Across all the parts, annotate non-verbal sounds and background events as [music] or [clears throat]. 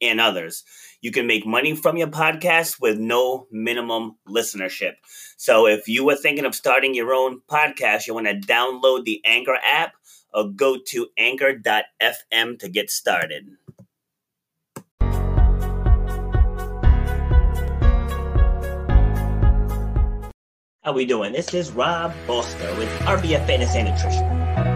and others. You can make money from your podcast with no minimum listenership. So if you were thinking of starting your own podcast, you want to download the Anchor app or go to anchor.fm to get started. How we doing? This is Rob Foster with RBF Fitness and Nutrition.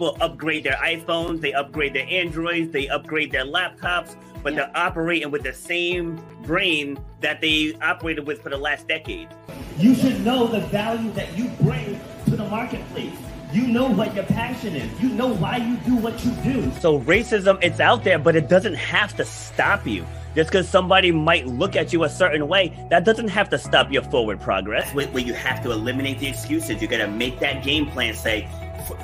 People upgrade their iPhones, they upgrade their Androids, they upgrade their laptops, but yeah. they're operating with the same brain that they operated with for the last decade. You should know the value that you bring to the marketplace. You know what your passion is. You know why you do what you do. So racism, it's out there, but it doesn't have to stop you. Just because somebody might look at you a certain way, that doesn't have to stop your forward progress. Where, where you have to eliminate the excuses. You got to make that game plan. Say,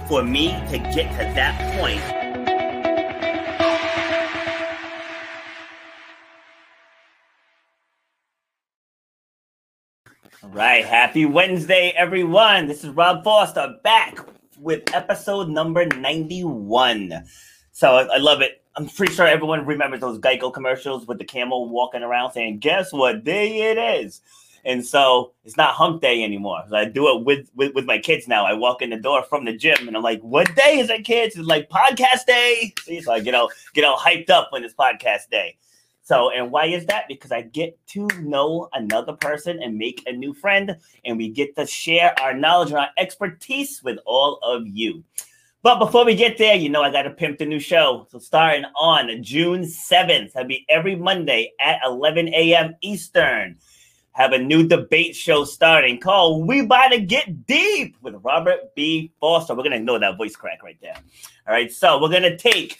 for me to get to that point. All right, happy Wednesday, everyone. This is Rob Foster back with episode number 91. So I, I love it. I'm pretty sure everyone remembers those Geico commercials with the camel walking around saying, Guess what day it is? And so it's not hump day anymore. I do it with, with, with my kids now. I walk in the door from the gym and I'm like, what day is it, kids? It's like podcast day. See, so I get all get all hyped up when it's podcast day. So, and why is that? Because I get to know another person and make a new friend, and we get to share our knowledge and our expertise with all of you. But before we get there, you know, I got to pimp the new show. So, starting on June 7th, that'll be every Monday at 11 a.m. Eastern have a new debate show starting called We About to Get Deep with Robert B. Foster. We're going to know that voice crack right there. All right, so we're going to take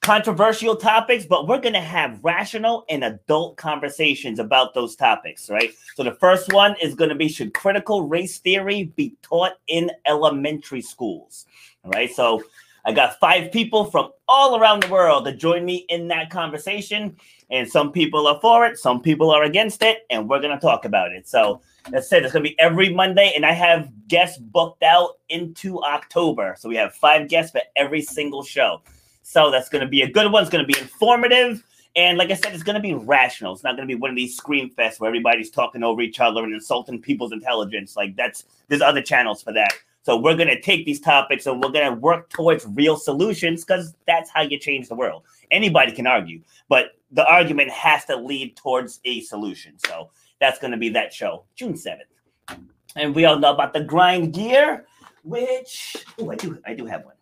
controversial topics, but we're going to have rational and adult conversations about those topics, right? So the first one is going to be Should critical race theory be taught in elementary schools? All right, so I got five people from all around the world to join me in that conversation. And some people are for it, some people are against it, and we're going to talk about it. So that's it. It's going to be every Monday, and I have guests booked out into October. So we have five guests for every single show. So that's going to be a good one. It's going to be informative. And like I said, it's going to be rational. It's not going to be one of these scream fests where everybody's talking over each other and insulting people's intelligence. Like that's there's other channels for that. So we're going to take these topics and we're going to work towards real solutions because that's how you change the world. Anybody can argue, but the argument has to lead towards a solution. So that's going to be that show, June 7th. And we all know about the grind gear, which oh, I do I do have one.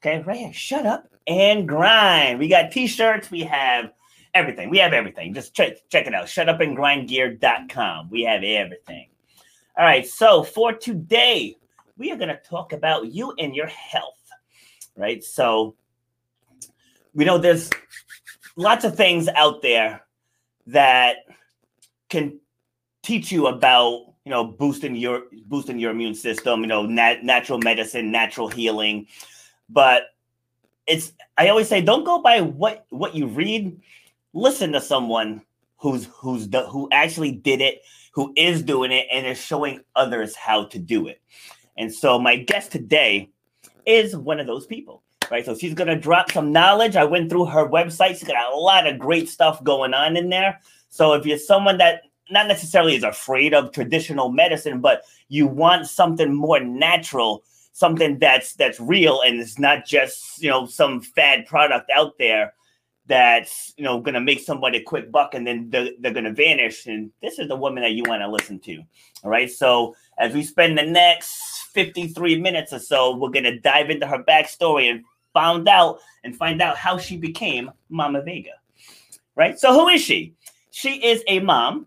Okay, right here. Shut up and grind. We got t-shirts, we have everything. We have everything. Just check check it out. Shutupandgrindgear.com. We have everything. All right, so for today, we are going to talk about you and your health, right? So, we know there's lots of things out there that can teach you about you know boosting your boosting your immune system you know nat- natural medicine natural healing. But it's i always say don't go by what what you read. Listen to someone who's who's the, who actually did it who is doing it and is showing others how to do it. And so my guest today is one of those people, right? So she's to drop some knowledge. I went through her website. She's got a lot of great stuff going on in there. So if you're someone that not necessarily is afraid of traditional medicine, but you want something more natural, something that's that's real and it's not just, you know, some fad product out there that's you know going to make somebody a quick buck and then they're, they're going to vanish and this is the woman that you want to listen to all right so as we spend the next 53 minutes or so, we're going to dive into her backstory and found out and find out how she became Mama Vega. Right? So, who is she? She is a mom.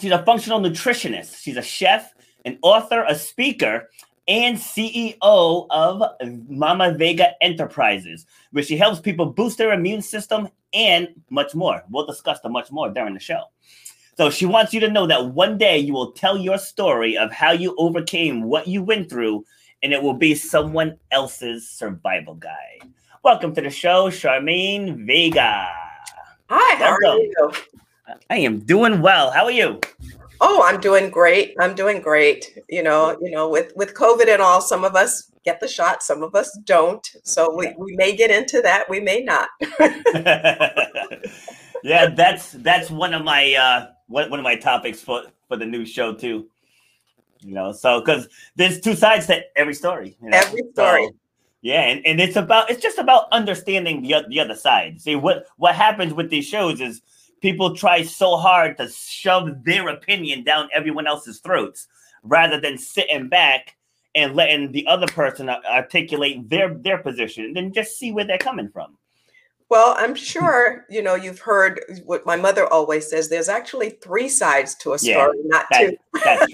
She's a functional nutritionist. She's a chef, an author, a speaker, and CEO of Mama Vega Enterprises, where she helps people boost their immune system and much more. We'll discuss the much more during the show. So she wants you to know that one day you will tell your story of how you overcame what you went through, and it will be someone else's survival guide. Welcome to the show, Charmaine Vega. Hi, how Welcome. are you? I am doing well. How are you? Oh, I'm doing great. I'm doing great. You know, you know, with with COVID and all, some of us get the shot, some of us don't. So we, we may get into that, we may not. [laughs] [laughs] yeah, that's that's one of my uh one, one of my topics for for the new show too. You know, so because there's two sides to every story. You know? Every story. So, yeah, and, and it's about it's just about understanding the the other side. See what what happens with these shows is people try so hard to shove their opinion down everyone else's throats rather than sitting back and letting the other person articulate their their position and then just see where they're coming from. Well, I'm mm. sure you know you've heard what my mother always says. There's actually three sides to a story, yeah, not that, two. That's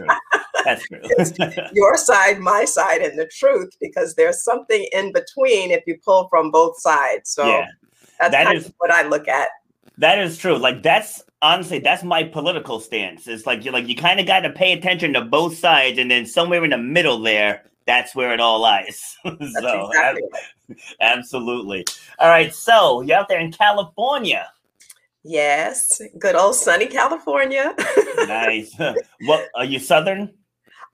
true. That's true. [laughs] your side, my side, and the truth, because there's something in between if you pull from both sides. So yeah, that's that is, what I look at. That is true. Like that's honestly that's my political stance. It's like you like you kind of got to pay attention to both sides, and then somewhere in the middle there, that's where it all lies. [laughs] so exactly ab- absolutely. All right. So you're out there in California. Yes, good old sunny California. [laughs] nice. What are you Southern?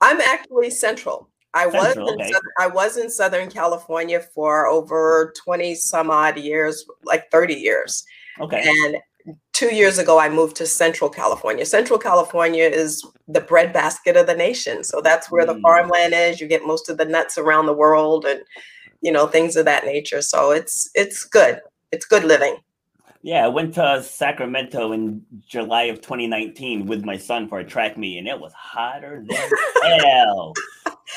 I'm actually Central. I Central, was in okay. I was in Southern California for over 20 some odd years, like 30 years. Okay. And two years ago, I moved to Central California. Central California is the breadbasket of the nation. So that's where mm. the farmland is. You get most of the nuts around the world and, you know, things of that nature. So it's it's good. It's good living. Yeah, I went to Sacramento in July of 2019 with my son for a track meet, and it was hotter than [laughs] hell.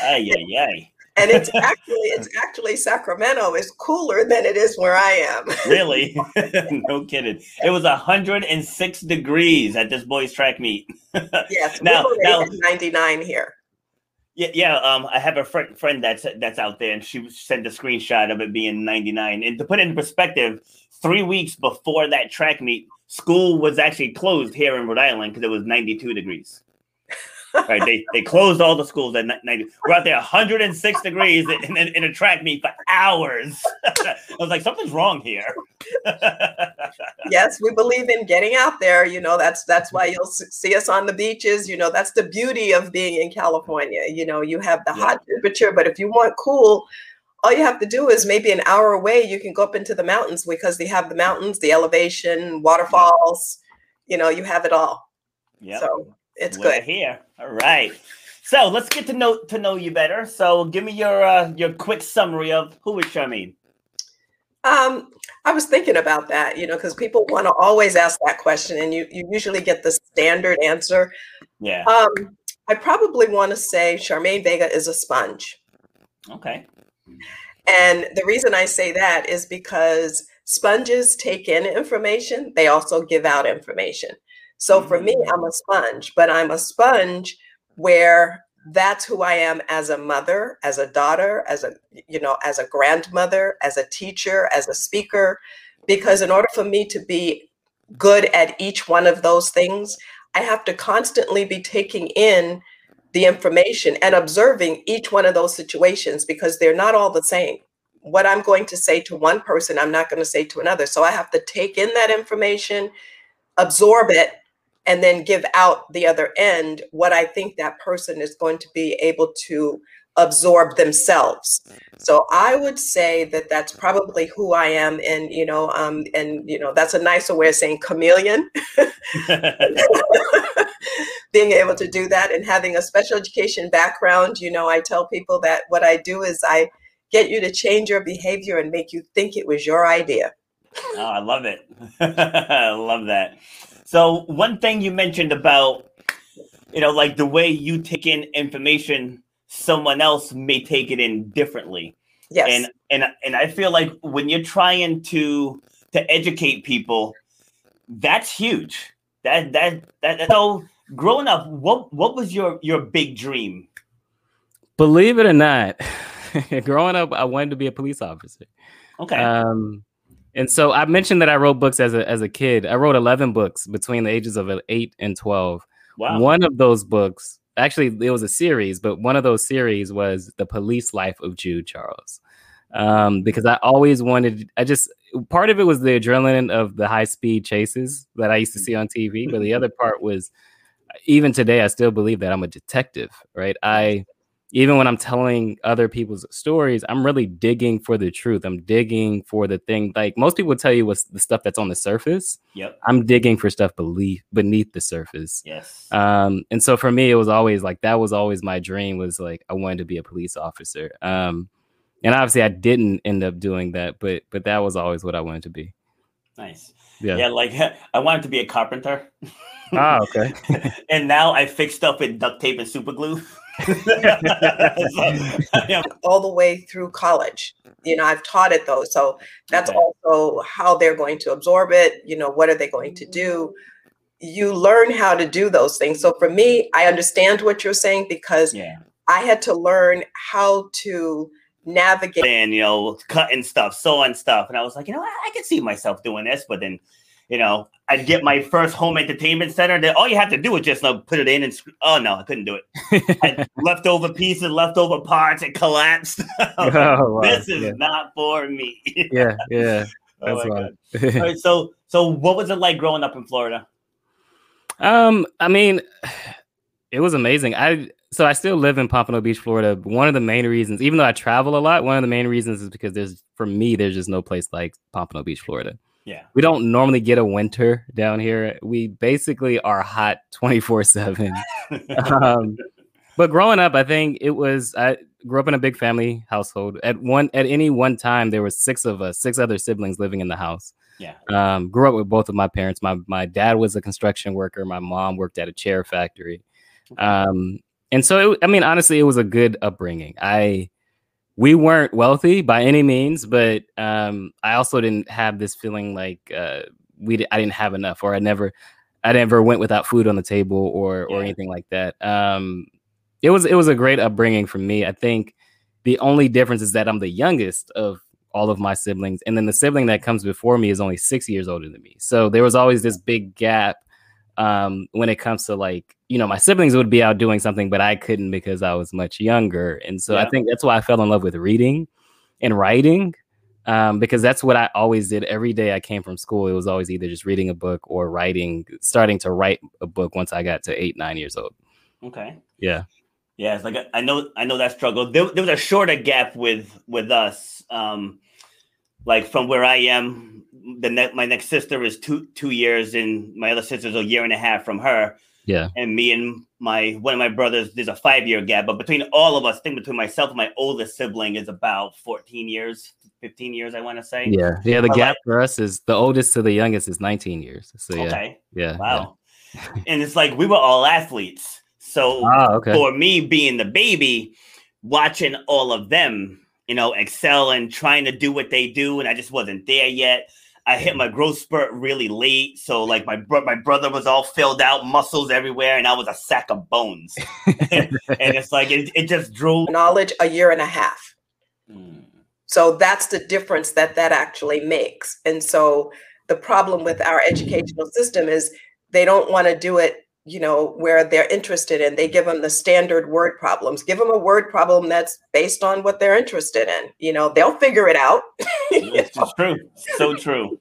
Ay, ay, ay and it's [laughs] actually it's actually Sacramento is cooler than it is where I am. [laughs] really? [laughs] no kidding. It was 106 degrees at this boys track meet. yes, now, now 99 here. Yeah, yeah. Um, I have a friend friend that's that's out there, and she sent a screenshot of it being 99. And to put it in perspective, three weeks before that track meet, school was actually closed here in Rhode Island because it was 92 degrees right? They they closed all the schools at 90. We're out there 106 degrees in, in, in a track meet for hours. [laughs] I was like, something's wrong here. [laughs] yes, we believe in getting out there. You know, that's that's why you'll see us on the beaches. You know, that's the beauty of being in California. You know, you have the yeah. hot temperature, but if you want cool, all you have to do is maybe an hour away, you can go up into the mountains because they have the mountains, the elevation, waterfalls. You know, you have it all. Yeah. So it's We're good here. All right. So let's get to know to know you better. So give me your uh, your quick summary of who is Charmaine. Um, I was thinking about that, you know, because people want to always ask that question, and you you usually get the standard answer. Yeah. Um, I probably want to say Charmaine Vega is a sponge. Okay. And the reason I say that is because sponges take in information; they also give out information. So for me, mm. I'm a sponge, but I'm a sponge where that's who I am as a mother, as a daughter, as a you know, as a grandmother, as a teacher, as a speaker because in order for me to be good at each one of those things, I have to constantly be taking in the information and observing each one of those situations because they're not all the same. What I'm going to say to one person, I'm not going to say to another. So I have to take in that information, absorb it, and then give out the other end what I think that person is going to be able to absorb themselves. So I would say that that's probably who I am, and you know, um, and you know, that's a nicer way of saying chameleon. [laughs] Being able to do that and having a special education background, you know, I tell people that what I do is I get you to change your behavior and make you think it was your idea. Oh, I love it. [laughs] I love that. So one thing you mentioned about, you know, like the way you take in information, someone else may take it in differently. Yes. And and and I feel like when you're trying to to educate people, that's huge. That that that so growing up, what what was your your big dream? Believe it or not, [laughs] growing up, I wanted to be a police officer. Okay. Um, and so I mentioned that I wrote books as a as a kid. I wrote eleven books between the ages of eight and twelve. wow. One of those books, actually, it was a series, but one of those series was the police life of Jude Charles. Um, because I always wanted, I just part of it was the adrenaline of the high speed chases that I used to see on TV, but the other [laughs] part was even today, I still believe that I'm a detective, right? I even when I'm telling other people's stories, I'm really digging for the truth. I'm digging for the thing. Like most people tell you what's the stuff that's on the surface. Yep. I'm digging for stuff beneath beneath the surface. Yes. Um, and so for me, it was always like that was always my dream was like I wanted to be a police officer. Um, and obviously I didn't end up doing that, but but that was always what I wanted to be. Nice. Yeah. Yeah. Like [laughs] I wanted to be a carpenter. Ah, okay. [laughs] and now I fix stuff with duct tape and super glue. yeah. [laughs] all the way through college. You know, I've taught it though. So that's Okay. also how they're going to absorb it. You know, what are they going to do? You learn how to do those things. So for me, I understand what you're saying because Yeah. I had to learn how to navigate. And you know, cutting stuff, sewing stuff. And I was like, you know, I, I can see myself doing this, but then you know, I'd get my first home entertainment center. That all you have to do is just uh, put it in and. sc- Oh no, I couldn't do it. [laughs] Leftover pieces, leftover parts, it collapsed. Like, [laughs] [laughs] Oh, wow. this is Yeah. not for me. yeah, yeah. oh That's my wild. God. All right, so, so what was it like growing up in Florida? Um, I mean, [sighs] it was amazing. I so I still live in Pompano Beach, Florida. One of the main reasons, even though I travel a lot, one of the main reasons is because there's for me, there's just no place like Pompano Beach, Florida. Yeah. We don't normally get a winter down here. We basically are hot [laughs] 24 7. Um, but growing up, I think it was I grew up in a big family household. At one at any one time, there was six of us, six other siblings living in the house. yeah. Um, grew up with both of my parents. My my dad was a construction worker. My mom worked at a chair factory. Um, and so it, I mean, honestly, it was a good upbringing. I we weren't wealthy by any means, but um, I also didn't have this feeling like uh, we I didn't have enough, or I never I never went without food on the table, or or Yeah. anything like that. Um, it was it was a great upbringing for me. I think the only difference is that I'm the youngest of all of my siblings, and then the sibling that comes before me is only six years older than me. So there was always this big gap um, when it comes to like you know my siblings would be out doing something, but I couldn't because I was much younger, and so I think that's why I fell in love with reading and writing. Um, because that's what I always did every day I came from school. It was always either just reading a book or writing, starting to write a book once I got to eight, nine years old. Okay. Yeah. Yeah, it's like I know I know that struggle. There, there was a shorter gap with with us. Um, like from where I am, the ne- my next sister is two two years, and my other sister's a year and a half from her. Yeah. And me and my one of my brothers, there's a five year gap. But between all of us, I think between myself and my oldest sibling is about 14 years, 15 years, I want to say. Yeah. Yeah. The But, gap like- for us is the oldest to the youngest is 19 years. So yeah. Okay. Yeah. Wow. [laughs] and it's like we were all athletes. So Ah, okay. for me being the baby, watching all of them, you know, excel and trying to do what they do, and I just wasn't there yet. I hit my growth spurt really late, so like my bro- my brother was all filled out, muscles everywhere, and I was a sack of bones. [laughs] and it's like it, it just drove. knowledge a year and a half. Mm, So that's the difference that that actually makes. And so the problem with our educational system is they don't want to do it, you know, where they're interested in. They give them the standard word problems. Give them a word problem that's based on what they're interested in. You know, they'll figure it out. [laughs] It's just true, so [laughs] true.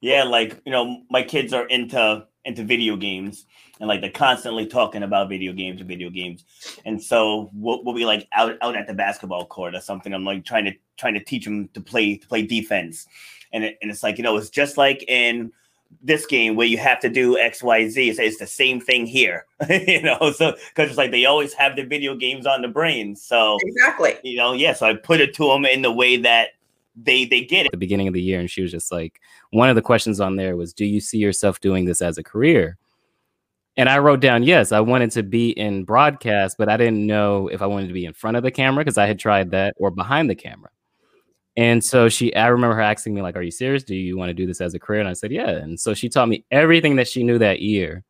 Yeah, like you know, my kids are into into video games, and like they're constantly talking about video games and video games. And so we'll, we'll be like out out at the basketball court or something. I'm like trying to trying to teach them to play to play defense, and it, and it's like you know it's just like in this game where you have to do X Y Z. It's, it's the same thing here, [laughs] you know. So because it's like they always have the video games on the brain. So exactly. you know, yeah. So I put it to them in the way that they they get it. at the beginning of the year and she was just like one of the questions on there was do you see yourself doing this as a career and i wrote down yes i wanted to be in broadcast but i didn't know if i wanted to be in front of the camera because i had tried that or behind the camera And so she, I remember her asking me, like, "Are you serious? Do you want to do this as a career?" And I said, "Yeah." And so she taught me everything that she knew that year.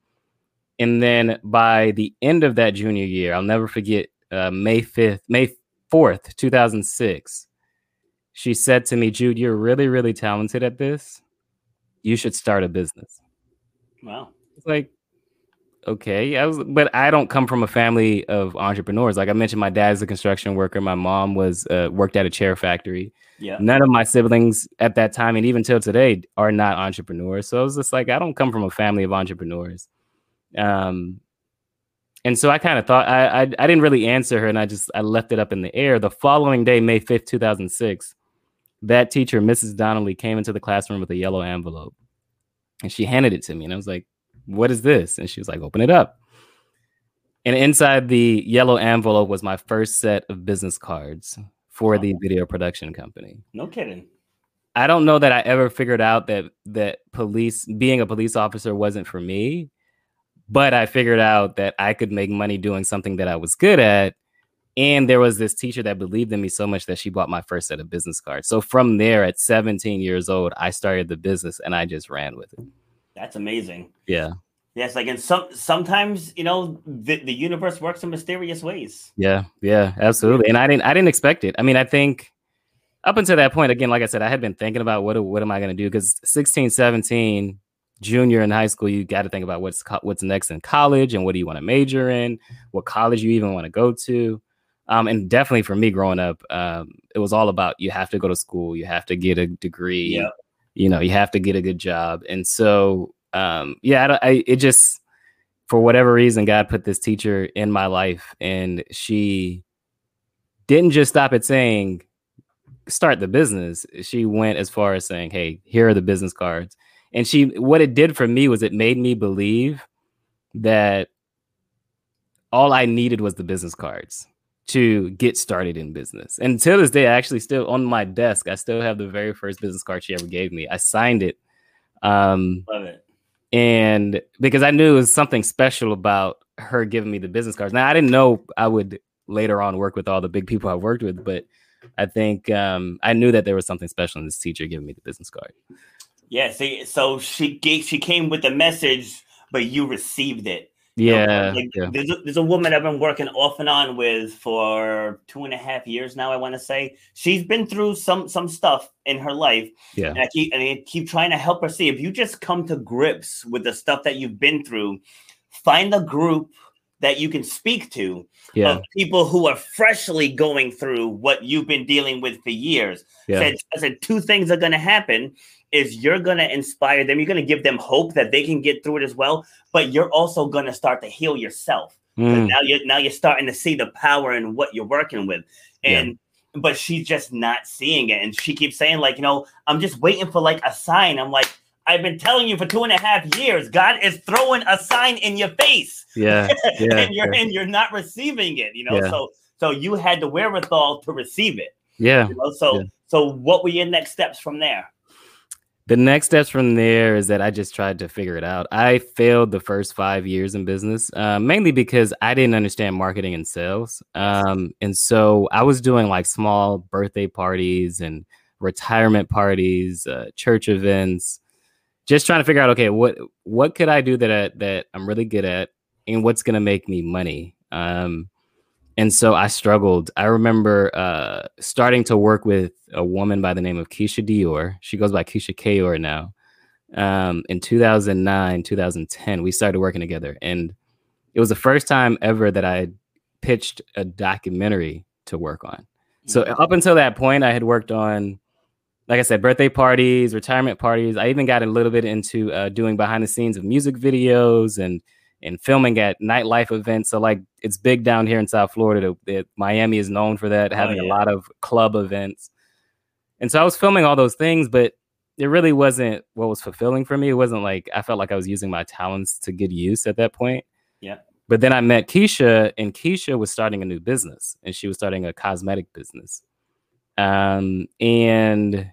And then by the end of that junior year, I'll never forget uh, May fifth, May fourth, two thousand six. She said to me, "Jude, you're really, really talented at this. You should start a business." Wow. It's like, okay, I was, but I don't come from a family of entrepreneurs. Like I mentioned, my dad's a construction worker. My mom was uh, worked at a chair factory. Yeah. None of my siblings at that time, and even till today, are not entrepreneurs. So I was just like, I don't come from a family of entrepreneurs. Um, and so I kind of thought I, I I didn't really answer her, and I just I left it up in the air. The following day, May fifth, two thousand six, that teacher, Mrs. Donnelly, came into the classroom with a yellow envelope, and she handed it to me, and I was like, "What is this?" And she was like, "Open it up." And inside the yellow envelope was my first set of business cards for Wow. the uh-huh. video production company. No kidding. I don't know that I ever figured out that that police being a police officer wasn't for me, but I figured out that I could make money doing something that I was good at. And there was this teacher that believed in me so much that she bought my first set of business cards. So from there, at 17 years old, I started the business and I just ran with it. That's amazing. Yeah. Yes, like and some sometimes you know the, the universe works in mysterious ways. Yeah, yeah, absolutely. And I didn't I didn't expect it. I mean, I think up until that point, again, like I said, I had been thinking about what what am I going to do because 16, 17, junior in high school, you got to think about what's co- what's next in college and what do you want to major in, what college you even want to go to. Um, and definitely for me growing up, um, it was all about you have to go to school, you have to get a degree, Yeah. You know, you have to get a good job. And so, um, yeah, I, I it just for whatever reason, God put this teacher in my life, and she didn't just stop at saying start the business. She went as far as saying, "Hey, here are the business cards." And she, what it did for me was it made me believe that all I needed was the business cards to get started in business. And to this day, I actually still on my desk, I still have the very first business card she ever gave me. I signed it. Um, Love it. and because I knew it was something special about her giving me the business cards. Now I didn't know I would later on work with all the big people I worked with, but I think um, I knew that there was something special in this teacher giving me the business card. Yeah. See, so she gave, she came with the message, but you received it. Yeah, like, yeah. There's, a, there's a woman I've been working off and on with for two and a half years now. I want to say she's been through some some stuff in her life, yeah, and I keep and I keep trying to help her see if you just come to grips with the stuff that you've been through, find a group that you can speak to yeah, of people who are freshly going through what you've been dealing with for years. yeah, Said, I said two things are going to happen is you're going to inspire them. You're going to give them hope that they can get through it as well. But you're also going to start to heal yourself. Mm, Now you're now you're starting to see the power in what you're working with. Yeah. And but she's just not seeing it. And she keeps saying, like, you know, I'm just waiting for like a sign. I'm like, I've been telling you for two and a half years, God is throwing a sign in your face. yeah, [laughs] yeah, and you're yeah. and you're not receiving it, you know. Yeah. So so you had the wherewithal to receive it. yeah. You know? So Yeah. so what were your next steps from there? The next steps from there is that I just tried to figure it out. I failed the first five years in business, uh, mainly because I didn't understand marketing and sales. Um, and so I was doing like small birthday parties and retirement parties, uh, church events, just trying to figure out, okay, what what could I do that I, that I'm really good at, and what's going to make me money. Um, and so I struggled. I remember uh, starting to work with a woman by the name of Keisha Dior. She goes by Keisha Kayor now. Um, in 2009, 2010, we started working together. And it was the first time ever that I pitched a documentary to work on. So up until that point, I had worked on, like I said, birthday parties, retirement parties. I even got a little bit into uh, doing behind the scenes of music videos and and filming at nightlife events. So like it's big down here in South Florida. The- Miami is known for that, Oh, having a lot of club events. And so I was filming all those things, but it really wasn't what was fulfilling for me. It wasn't like I felt like I was using my talents to good use at that point. Yeah. But then I met Keisha, and Keisha was starting a new business, and she was starting a cosmetic business. Um, and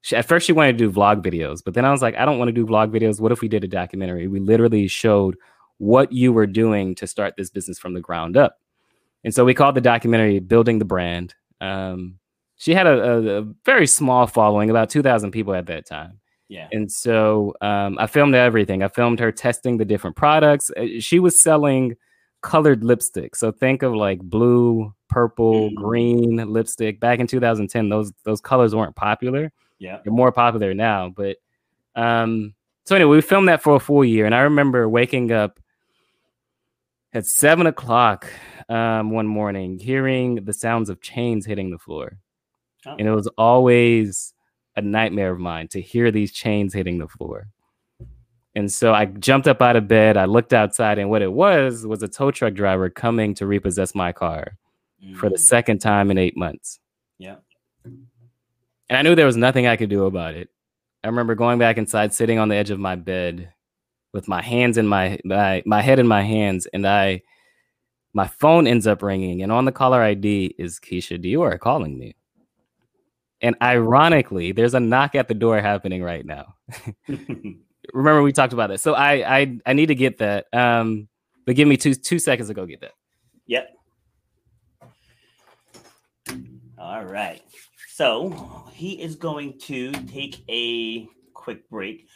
she, at first she wanted to do vlog videos, but then I was like, I don't want to do vlog videos. What if we did a documentary? We literally showed what you were doing to start this business from the ground up. And so we called the documentary Building the Brand. Um, she had a, a, a very small following, about two thousand people at that time. Yeah. And so um, I filmed everything. I filmed her testing the different products. Uh, She was selling colored lipstick. So think of like blue, purple, Mm. green lipstick. Back in 2010, those those colors weren't popular. Yeah. They're more popular now. But um, so anyway, we filmed that for a full year, and I remember waking up at seven o'clock um, one morning, hearing the sounds of chains hitting the floor, Oh. and it was always a nightmare of mine to hear these chains hitting the floor. And so I jumped up out of bed. I looked outside, and what it was was a tow truck driver coming to repossess my car for the Mm, second time in eight months. Yeah. And I knew there was nothing I could do about it. I remember going back inside, sitting on the edge of my bed with my hands in my my, my head in my hands, and I my phone ends up ringing, and on the caller ID is Keisha Dior calling me. And ironically, there's a knock at the door happening right now. [laughs] Remember we talked about that. So I I I need to get that. Um, but give me two two seconds to go get that. Yep. All right. So he is going to take a quick break.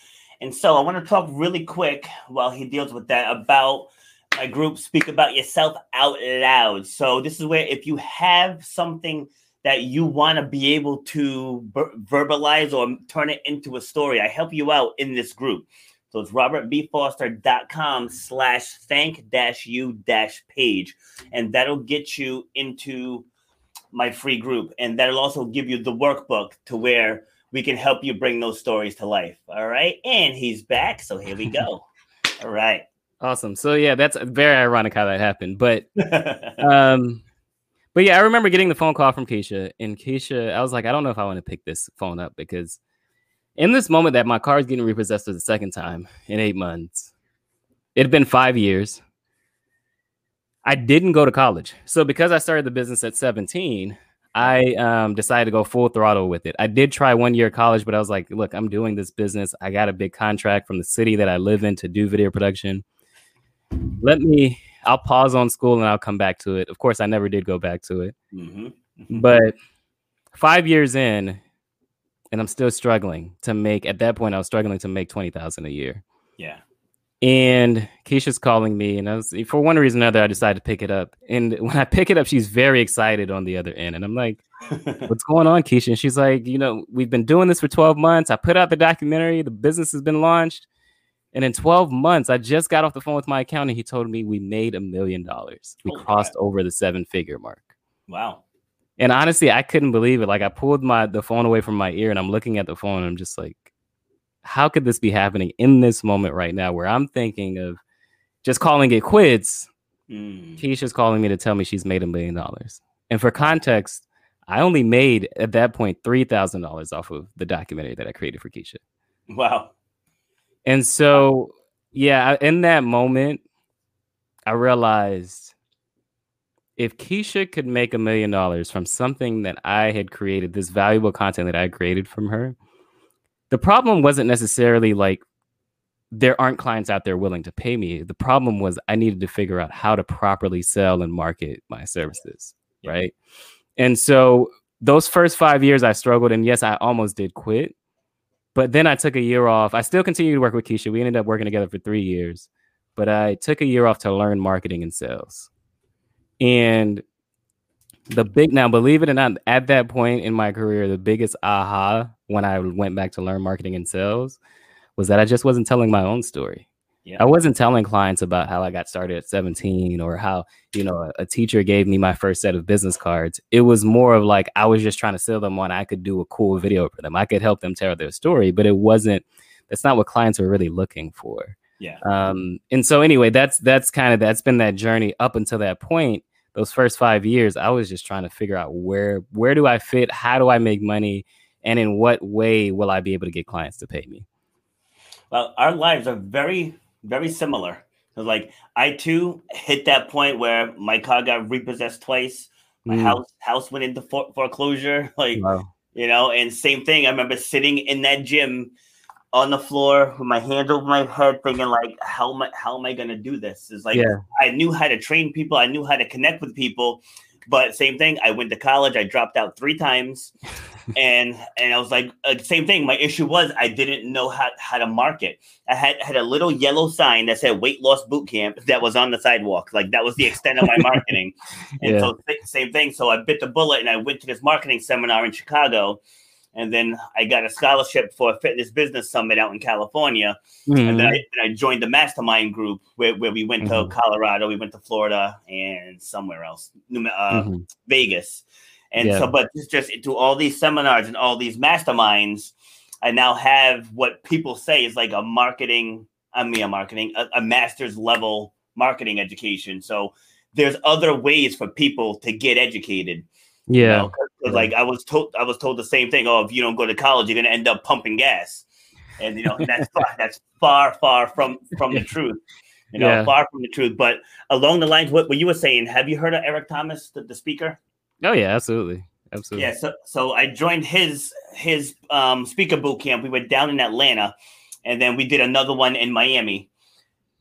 And so I want to talk really quick while he deals with that about my group Speak About Yourself Out Loud. So this is where if you have something that you want to be able to ver- verbalize or turn it into a story, I help you out in this group. So it's robertbfoster.com slash thank dash you dash page. And that'll get you into my free group. And that'll also give you the workbook to where we can help you bring those stories to life. All right. And he's back. So here we go. [laughs] All right. Awesome. So yeah, that's very ironic how that happened. But [laughs] um but yeah, I remember getting the phone call from Keisha, and Keisha, I was like, I don't know if I want to pick this phone up because in this moment that my car is getting repossessed for the second time in eight months, it had been five years. I didn't go to college. So because I started the business at 17, I um, decided to go full throttle with it. I did try one year of college, but I was like, look, I'm doing this business. I got a big contract from the city that I live in to do video production. Let me, I'll pause on school and I'll come back to it. Of course, I never did go back to it. Mhm. But five years in, and I'm still struggling to make, at that point, I was struggling to make 20,000 a year. yeah. And Keisha's calling me, and I was for one reason or another, I decided to pick it up. And [laughs] when I pick it up, she's very excited on the other end. And I'm like, [laughs] What's going on, Keisha? And she's like, You know, we've been doing this for 12 months. I put out the documentary, the business has been launched. And in 12 months, I just got off the phone with my accountant. He told me we made a million dollars. We Holy crossed crap. over the seven figure mark. wow. And honestly, I couldn't believe it. Like I pulled my the phone away from my ear and I'm looking at the phone and I'm just like, how could this be happening in this moment right now where I'm thinking of just calling it quits? Mm. Keisha's calling me to tell me she's made a million dollars. And for context, I only made at that point three thousand dollars off of the documentary that I created for Keisha. Wow. And so, yeah, in that moment, I realized if Keisha could make a million dollars from something that I had created, this valuable content that I created from her, the problem wasn't necessarily like there aren't clients out there willing to pay me. The problem was I needed to figure out how to properly sell and market my services. Yeah. Right. And so those first five years I struggled, and yes, I almost did quit. But then I took a year off. I still continued to work with Keisha. We ended up working together for three years, but I took a year off to learn marketing and sales. And the big now, believe it or not, at that point in my career, the biggest aha when I went back to learn marketing and sales was that I just wasn't telling my own story. Yeah. I wasn't telling clients about how I got started at 17 or how, you know, a, a teacher gave me my first set of business cards. It was more of like I was just trying to sell them on I could do a cool video for them. I could help them tell their story, but it wasn't that's not what clients were really looking for. Yeah. Um, and so anyway, that's that's kind of that's been that journey up until that point. Those first five years, I was just trying to figure out where where do I fit, how do I make money, and in what way will I be able to get clients to pay me? Well, our lives are very, very similar. Like I too hit that point where my car got repossessed twice. My Mm. house house went into fore- foreclosure. [laughs] Like Wow. you know, and same thing. I remember sitting in that gym on the floor with my hands over my head, thinking like, how am I how am I gonna do this? It's like Yeah. I knew how to train people, I knew how to connect with people, but same thing. I went to college. I dropped out three times, [laughs] and and I was like, uh, same thing. My issue was I didn't know how, how to market. I had had a little yellow sign that said weight loss boot camp that was on the sidewalk. Like that was the extent of my [laughs] marketing. And Yeah. so same thing. So I bit the bullet and I went to this marketing seminar in Chicago. And then I got a scholarship for a fitness business summit out in California. And Mhm. then I, then I joined the mastermind group where, where we went Mhm. to Colorado, we went to Florida, and somewhere else, uh, Mhm. Vegas. And Yeah. so, but it's just through all these seminars and all these masterminds, I now have what people say is like a marketing, I mean, a marketing, a, a master's level marketing education. So there's other ways for people to get educated. You Yeah. know, 'cause- 'cause, like I was told, I was told the same thing. Oh, if you don't go to college, you're going to end up pumping gas, and you know that's far, that's far, far from from the truth. You know, Yeah. far from the truth. But along the lines, what, what you were saying, have you heard of Eric Thomas, the, the speaker? Oh yeah, absolutely. Absolutely. Yeah. So, so I joined his his um, speaker boot camp. We were down in Atlanta, and then we did another one in Miami.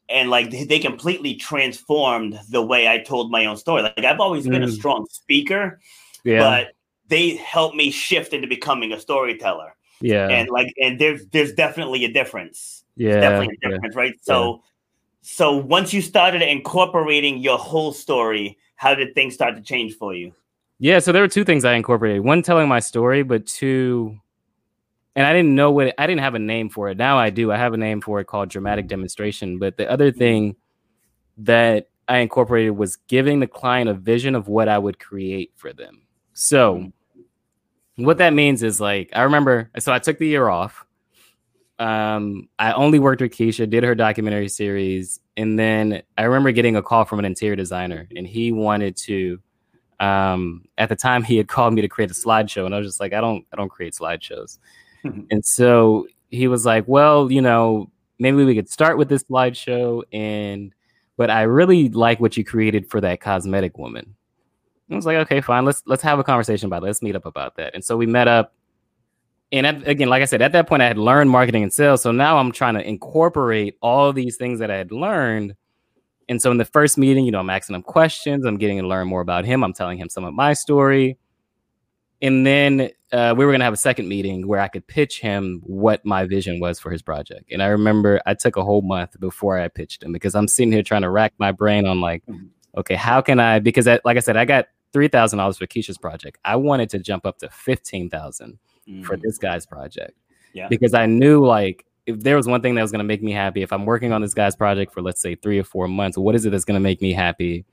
And like they they completely transformed the way I told my own story. Like I've always been a Mm. strong speaker, Yeah. but they helped me shift into becoming a storyteller. yeah. And like, and there's there's definitely a difference. yeah. definitely a yeah. difference, right? So, so once you started incorporating your whole story, how did things start to change for you? Yeah, so there were two things I incorporated. One, telling my story, but two, and I didn't know what I didn't have a name for it. Now I do. I have a name for it called dramatic demonstration. But the other thing that I incorporated was giving the client a vision of what I would create for them. So what that means is like I remember so I took the year off. Um, I only worked with Keisha, did her documentary series, and then I remember getting a call from an interior designer, and he wanted to um at the time he had called me to create a slideshow and i was just like i don't i don't create slideshows [laughs] and so he was like well you know maybe we could start with this slideshow and but i really like what you created for that cosmetic woman i was like okay fine let's let's have a conversation about it let's meet up about that and so we met up and at, again like i said at that point i had learned marketing and sales so now i'm trying to incorporate all these things that i had learned and so in the first meeting, you know, I'm asking him questions. I'm getting to learn more about him. I'm telling him some of my story. And then uh, we were going to have a second meeting where I could pitch him what my vision was for his project. And I remember I took a whole month before I pitched him because I'm sitting here trying to rack my brain on like, okay, how can I? Because I, like I said, I got three thousand dollars for Keisha's project. I wanted to jump up to fifteen thousand for Mhm. this guy's project. Yeah. Because I knew like if there was one thing that was going to make me happy, if I'm working on this guy's project for let's say three or four months, what is it that's going to make me happy,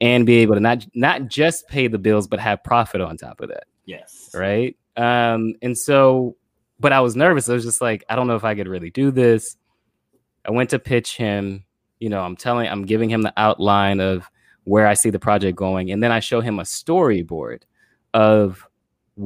and be able to not not just pay the bills but have profit on top of that, Yes. right? Um, and so, but I was nervous. I was just like, I don't know if I could really do this. I went to pitch him. You know, I'm telling, I'm giving him the outline of where I see the project going, and then I show him a storyboard of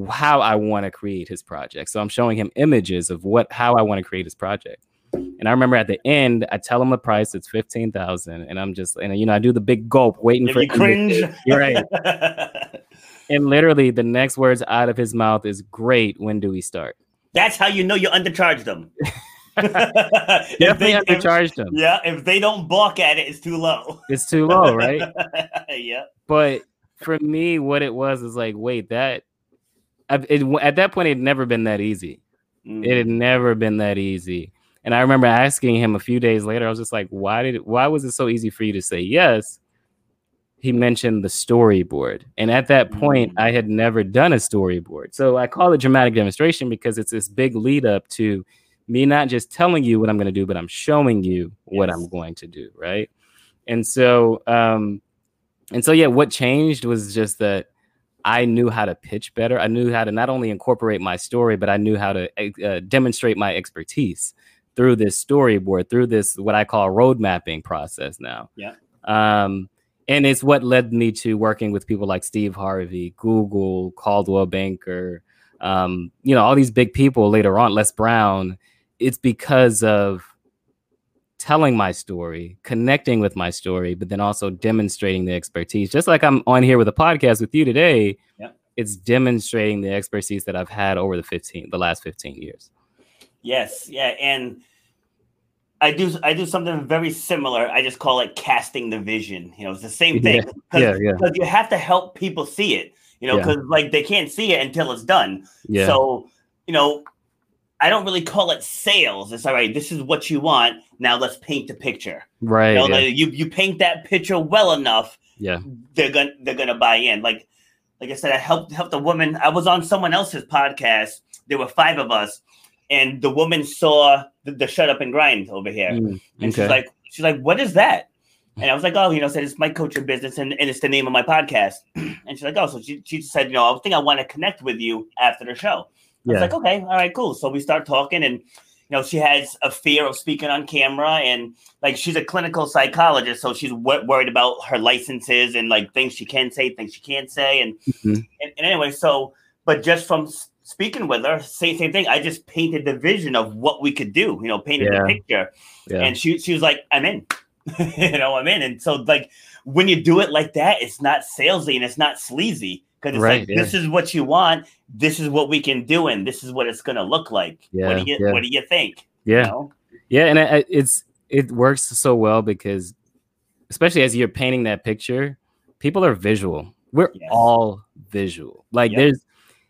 how I want to create his project. So I'm showing him images of what how I want to create his project. And I remember at the end, I tell him the price, it's fifteen thousand, and I'm just and you know I do the big gulp, waiting for you cringe. You're right. [laughs] And literally, the next words out of his mouth is, "Great. When do we start?" That's how you know you undercharged them. [laughs] if Definitely they, if, undercharged him. yeah, if they don't balk at it, it's too low. It's too low, right? [laughs] yeah. but for me, what it was is like, wait, that it, at that point, it had never been that easy. Mm. It had never been that easy. And I remember asking him a few days later, I was just like, why did it, why was it so easy for you to say yes? He mentioned the storyboard. And at that point, Mm. I had never done a storyboard. So I call it dramatic demonstration because it's this big lead up to me not just telling you what I'm going to do, but I'm showing you what Yes. I'm going to do. Right. And so, um, and so, yeah, what changed was just that I knew how to pitch better. I knew how to not only incorporate my story, but I knew how to uh, demonstrate my expertise through this storyboard, through this what I call road mapping process now. Yeah. Um, and it's what led me to working with people like Steve Harvey, Google, Coldwell Banker, um, you know, all these big people later on, Les Brown. It's because of telling my story, connecting with my story, but then also demonstrating the expertise. Just like I'm on here with a podcast with you today, Yeah. it's demonstrating the expertise that I've had over the 15 the last 15 years. Yes, yeah, and I do I do something very similar. I just call it casting the vision. You know, it's the same thing. Yeah, yeah, yeah. Because you have to help people see it. You know, Yeah. because like they can't see it until it's done. Yeah. So, you know, I don't really call it sales. It's all right. This is what you want. Now let's paint the picture. right. You, know, yeah. like, you you paint that picture well enough, yeah. they're gonna they're gonna buy in. Like like I said, I helped helped a woman. I was on someone else's podcast. There were five of us, and the woman saw the, the shut up and grind over here, Mm, and she's like, she's like, what is that? And I was like, oh, you know, said it's my coaching business, and, and it's the name of my podcast. [clears throat] and she's like, oh, so she, she said, you know, I think I want to connect with you after the show. I was Yeah. like, okay, all right, cool. So we start talking, and you know, she has a fear of speaking on camera, and like she's a clinical psychologist, so she's w- worried about her licenses and like things she can say, things she can't say, and Mhm. and, and anyway, so but just from speaking with her, same same thing. I just painted the vision of what we could do, you know, painted Yeah. the picture, yeah. and she she was like, I'm in. [laughs] you know, I'm in. And so like when you do it like that, it's not salesy and it's not sleazy. Because it's Right, like yeah. this is what you want, this is what we can do, and this is what it's gonna look like. Yeah, what do you yeah. what do you think? yeah. You know? Yeah, and it, it's it works so well because, especially as you're painting that picture, people are visual. We're Yes. all visual. Like Yep. there's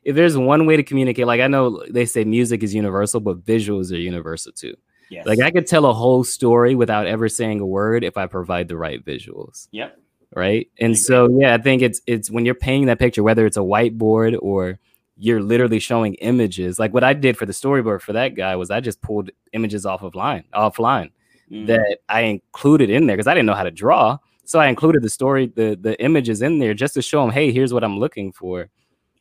if there's one way to communicate, like I know they say music is universal, but visuals are universal too. Yes. Like I could tell a whole story without ever saying a word if I provide the right visuals. Yep. Right. And so yeah, I think it's it's when you're painting that picture, whether it's a whiteboard or you're literally showing images. Like what I did for the storyboard for that guy was I just pulled images off of line offline Mm. that I included in there because I didn't know how to draw. So I included the story, the the images in there just to show them, hey, here's what I'm looking for.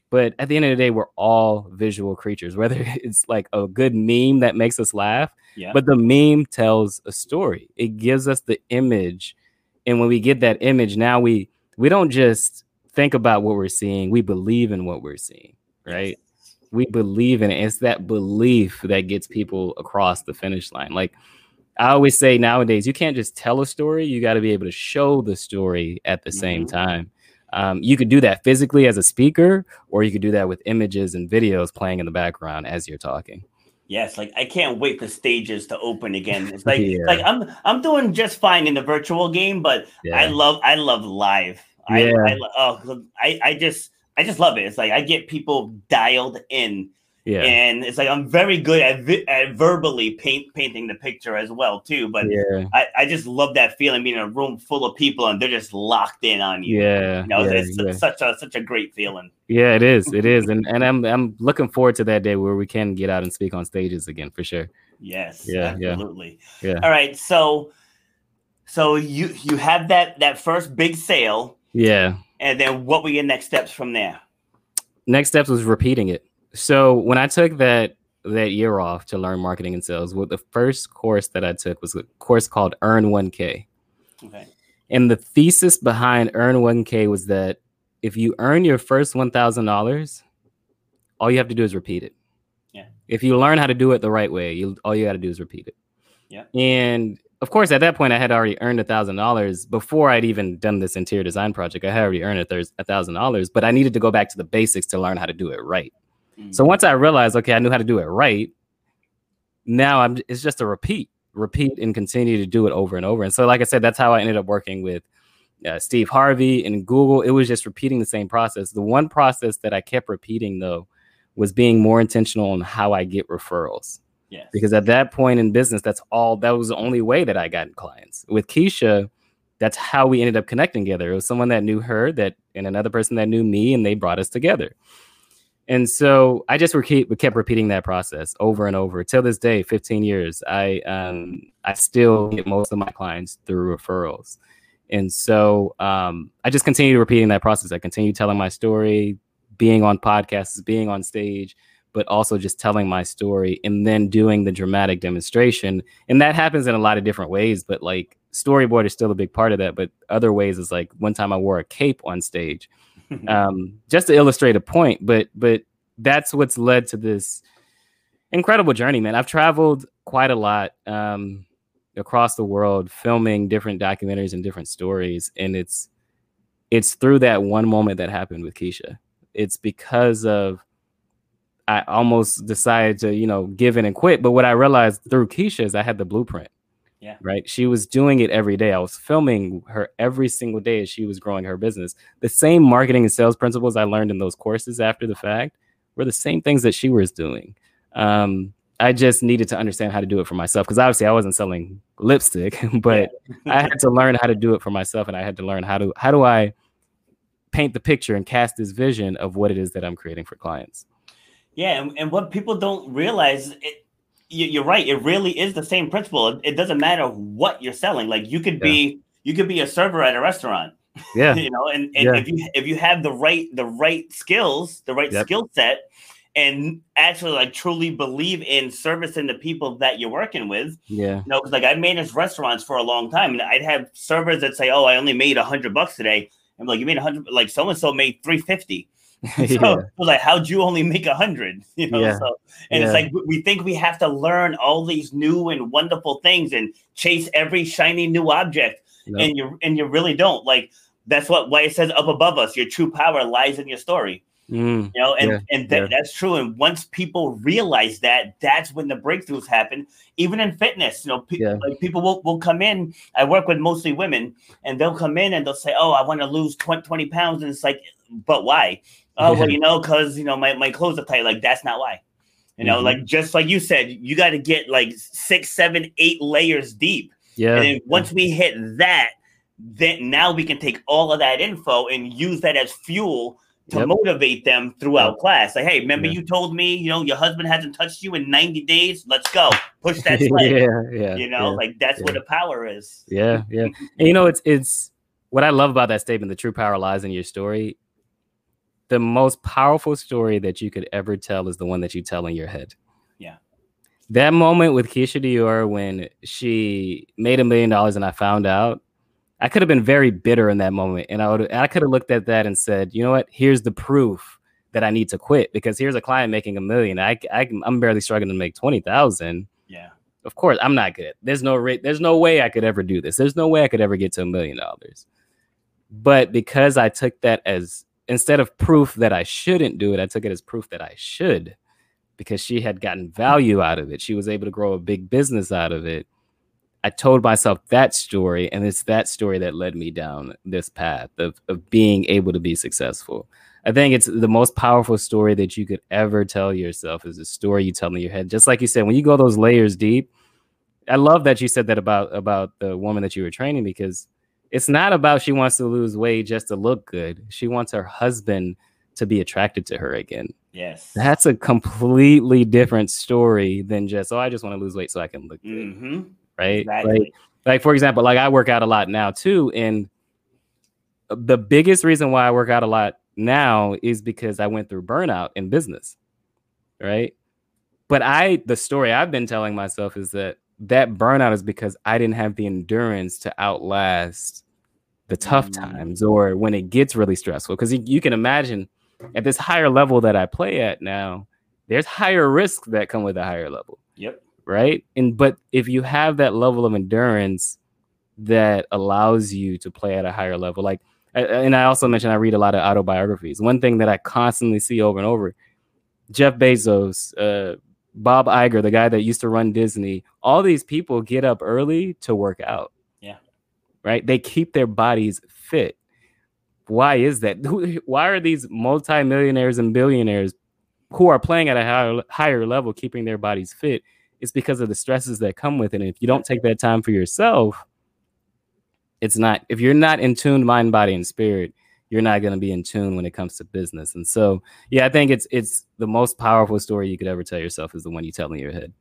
But at the end of the day, we're all visual creatures, [laughs] whether it's like a good meme that makes us laugh, yeah. but the meme tells a story. It gives us the image. And when we get that image, now we we don't just think about what we're seeing, we believe in what we're seeing, right? We believe in it. It's that belief that gets people across the finish line. Like I always say nowadays, you can't just tell a story, you got to be able to show the story at the same Mhm. time. Um, you could do that physically as a speaker, or you could do that with images and videos playing in the background as you're talking. Yes, like I can't wait for stages to open again. It's like Yeah. like I'm I'm doing just fine in the virtual game, but I love I love live. Yeah. I, I oh, I I just I just love it. It's like I get people dialed in, Yeah. and it's like I'm very good at, vi- at verbally paint painting the picture as well too. But yeah. I, I just love that feeling being in a room full of people and they're just locked in on you. Yeah. You know, yeah, it's, yeah. such a such a great feeling. Yeah, it is. It is. And and I'm I'm looking forward to that day where we can get out and speak on stages again for sure. Yes, Yeah, absolutely. Yeah. All right, so so you you have that that first big sale, Yeah. and then what were your next steps from there? Next steps was repeating it. So when I took that that year off to learn marketing and sales, well, the first course that I took was a course called Earn 1K. Okay. And the thesis behind Earn 1K was that if you earn your first $1,000, all you have to do is repeat it. Yeah. If you learn how to do it the right way, you all you got to do is repeat it. Yeah. And of course, at that point, I had already earned a thousand dollars before I'd even done this interior design project. I had already earned a thousand dollars, but I needed to go back to the basics to learn how to do it right. Mm. So once I realized, okay, I knew how to do it right. Now I'm it's just a repeat, repeat, and continue to do it over and over. And so, like I said, that's how I ended up working with uh, Steve Harvey and Google. It was just repeating the same process. The one process that I kept repeating though was being more intentional on how I get referrals yes. because at that point in business, that's all that was the only way that I got clients. With Keisha, that's how we ended up connecting together. It was someone that knew her that and another person that knew me, and they brought us together. And so I just repeat, kept repeating that process over and over till this day, 15 years. I um, I still get most of my clients through referrals. And so um, I just continue repeating that process. I continue telling my story, being on podcasts, being on stage, but also just telling my story and then doing the dramatic demonstration. And that happens in a lot of different ways, but like storyboard is still a big part of that. But other ways is like one time I wore a cape on stage [laughs] um, just to illustrate a point. But but that's what's led to this incredible journey, man. I've traveled quite a lot um, across the world, filming different documentaries and different stories, and it's it's through that one moment that happened with Keisha. It's because of I almost decided to, you know, give in and quit. But what I realized through Keisha is I had the blueprint. Yeah. Right. She was doing it every day. I was filming her every single day as she was growing her business. The same marketing and sales principles I learned in those courses after the fact were the same things that she was doing. Um, I just needed to understand how to do it for myself because obviously I wasn't selling lipstick, [laughs] but I had to learn how to do it for myself, and I had to learn how to how do I paint the picture and cast this vision of what it is that I'm creating for clients. Yeah, and, and what people don't realize, it, you, are right. It really is the same principle. It doesn't matter what you're selling. Like you could yeah. be you could be a server at a restaurant. Yeah, [laughs] you know, and, and yeah. if you if you have the right the right skills, the right yep. skill set, and actually like truly believe in servicing the people that you're working with. Yeah. You know, because like I managed restaurants for a long time, and I'd have servers that say, "Oh, I only made a hundred bucks today." I'm like, "You made a hundred? Like so and so made three fifty. [laughs] [laughs] so yeah. like, how'd you only make a hundred? [laughs] You know, yeah. so and yeah. it's like we think we have to learn all these new and wonderful things and chase every shiny new object, nope. and you and you really don't. Like that's what why it says up above us. Your true power lies in your story. Mm, you know, and yeah, and yeah. that's true. And once people realize that, that's when the breakthroughs happen. Even in fitness, you know, pe- like people will, will come in. I work with mostly women, and they'll come in and they'll say, "Oh, I want to lose 20, 20 pounds," and it's like, "But why?" Oh, well, you know, because you know my my clothes are tight. Like that's not why. You know, mm-hmm. like just like you said, you got to get like six, seven, eight layers deep. Yeah. And once we hit that, then now we can take all of that info and use that as fuel to yep. motivate them throughout yep. class. Like, hey, remember yeah. you told me, you know, your husband hasn't touched you in 90 days? Let's go. Push [laughs] that sled. yeah, yeah. You know, yeah, like that's yeah. where the power is. Yeah, yeah. and you know, it's it's what I love about that statement, the true power lies in your story. The most powerful story that you could ever tell is the one that you tell in your head. Yeah. That moment with Keisha Dior when she made a million dollars and I found out I could have been very bitter in that moment, and I would I could have looked at that and said, you know what? Here's the proof that I need to quit because here's a client making a million. I, I I'm barely struggling to make twenty thousand. Yeah. Of course, I'm not good. There's no rate. There's no way I could ever do this. There's no way I could ever get to a million dollars. But because I took that as instead of proof that I shouldn't do it, I took it as proof that I should because she had gotten value out of it. She was able to grow a big business out of it. I told myself that story, and it's that story that led me down this path of, of being able to be successful. I think it's the most powerful story that you could ever tell yourself is a story you tell in your head. Just like you said, when you go those layers deep, I love that you said that about about the woman that you were training because it's not about she wants to lose weight just to look good. She wants her husband to be attracted to her again. Yes. That's a completely different story than just, oh, I just want to lose weight so I can look good. Mm-hmm right? Exactly. Like, like for example, like I work out a lot now too, and the biggest reason why I work out a lot now is because I went through burnout in business, right? But I, the story I've been telling myself is that that burnout is because I didn't have the endurance to outlast the tough mm. times or when it gets really stressful. Because you, you can imagine at this higher level that I play at now, there's higher risks that come with a higher level. Yep right? And but if you have that level of endurance that allows you to play at a higher level, like and I also mentioned I read a lot of autobiographies. One thing that I constantly see over and over: Jeff Bezos, uh, Bob Iger, the guy that used to run Disney. All these people get up early to work out. Right. They keep their bodies fit. Why is that? [laughs] Why are these multimillionaires and billionaires who are playing at a higher, higher level keeping their bodies fit? it's because of the stresses that come with it. And if you don't take that time for yourself, it's not, if you're not in tune mind, body, and spirit, you're not going to be in tune when it comes to business. And so, yeah, I think it's, it's the most powerful story you could ever tell yourself is the one you tell in your head.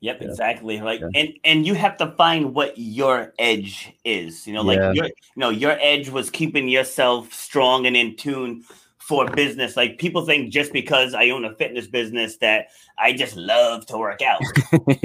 Yep, yeah. exactly. Like, yeah. and and you have to find what your edge is. You know, like yeah. your, you know, your edge was keeping yourself strong and in tune for business. Like people think just because I own a fitness business that I just love to work out. [laughs]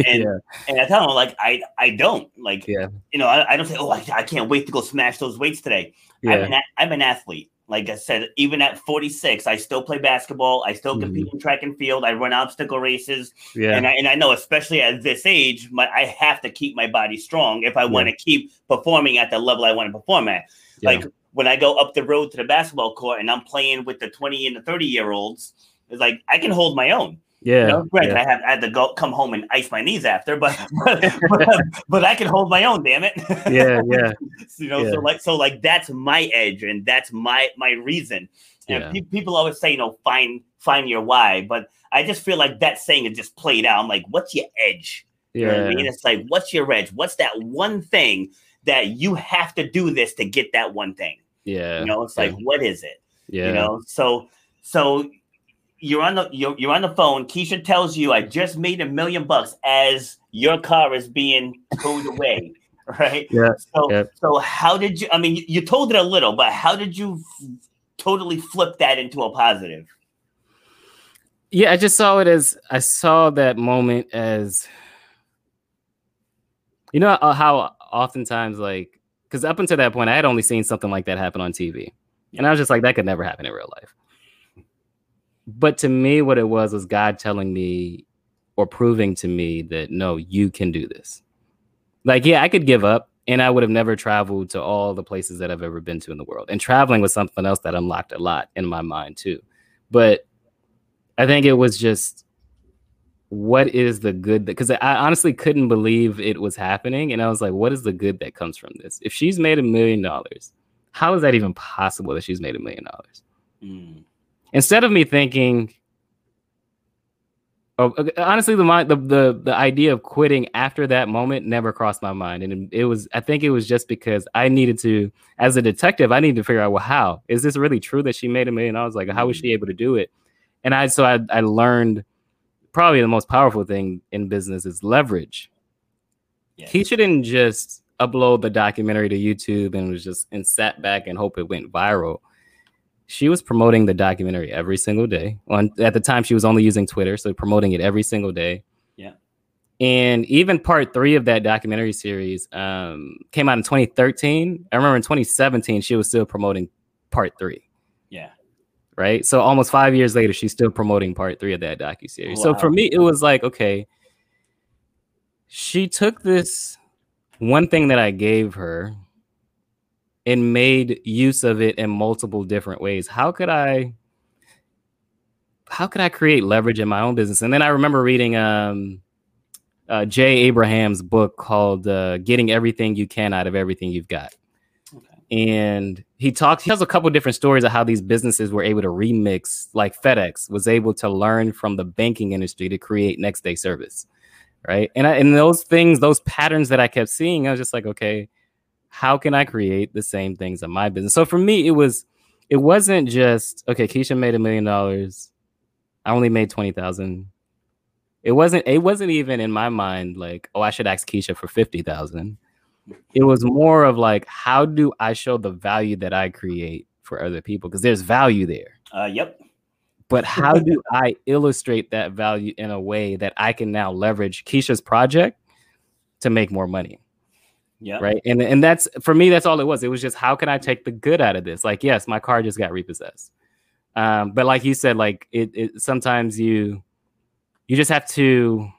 And and I tell them like I I don't like yeah. you know I, I don't say oh I, I, can't wait to go smash those weights today. Yeah. I'm, an, I'm an athlete. Like I said, even at 46, I still play basketball. I still compete mm-hmm. in track and field. I run obstacle races. Yeah. And I, and I know, especially at this age, my, I have to keep my body strong if I yeah. want to keep performing at the level I want to perform at. Yeah. Like when I go up the road to the basketball court and I'm playing with the 20 and the 30 year olds, it's like I can hold my own. Yeah. You know, granted, yeah. I, have, I had to go come home and ice my knees after, but [laughs] but, but, but I can hold my own. Damn it. yeah, yeah, [laughs] you know, Yeah. so like so like that's my edge and that's my my reason. And Yeah. pe- people always say, you know, find find your why, but I just feel like that saying is just played out. I'm like, what's your edge? You what I mean? It's like, what's your edge? What's that one thing that you have to do this to get that one thing? yeah, You know, it's yeah. like, what is it? yeah, You know, so so you're on the you're, you're on the phone. Keisha tells you, I just made a million bucks as your car is being towed away. [laughs] Right. Yeah, So yeah. so how did you? I mean, you, you told it a little, but how did you f- totally flip that into a positive? yeah. I just saw it as I saw that moment as you know uh, how oftentimes like because up until that point I had only seen something like that happen on TV, and I was just like that could never happen in real life. But to me, what it was was God telling me or proving to me that no, you can do this. Like, yeah, I could give up and I would have never traveled to all the places that I've ever been to in the world. And traveling was something else that unlocked a lot in my mind too. But I think it was just what is the good that because I honestly couldn't believe it was happening. And I was like, what is the good that comes from this? If she's made a million dollars, how is that even possible that she's made a million dollars? Mm. Instead of me thinking oh, honestly the, mind, the the the idea of quitting after that moment never crossed my mind. And it, it was i think it was just because i needed to as a detective i needed to figure out well how? Is this really true that she made a million dollars? Like how was she mm-hmm. able to do it? And i so i, I learned probably the most powerful thing in business is leverage. Yes. Keisha didn't just upload the documentary to YouTube and was just and sat back and hope it went viral. She was promoting the documentary every single day. On at the time, she was only using Twitter, so promoting it every single day. Yeah. And even part three of that documentary series um, came out in 2013. I remember in 2017 she was still promoting part three. Yeah. Right. So almost five years later, she's still promoting part three of that docu series. So for me, it was like, okay, she took this one thing that I gave her and made use of it in multiple different ways. How could I how could I create leverage in my own business? And then I remember reading um uh, Jay Abraham's book called uh, "Getting Everything You Can Out of Everything You've Got," Okay. and he talks. He tells a couple different stories of how these businesses were able to remix, like FedEx was able to learn from the banking industry to create next day service, right? And I, and those things, those patterns that I kept seeing, I was just like, okay, how can I create the same things in my business? So for me, it was, it wasn't just okay. Keisha made a million dollars. I only made twenty thousand. It wasn't. It wasn't even in my mind like, oh, I should ask Keisha for fifty thousand. It was more of like, how do I show the value that I create for other people? Because there's value there. Uh, yep. But how [laughs] do I illustrate that value in a way that I can now leverage Keisha's project to make more money? Yep. Right. And and that's for me, that's all it was. It was just how can I take the good out of this? Like, yes, my car just got repossessed. Um, but like you said, like it, it sometimes you you just have to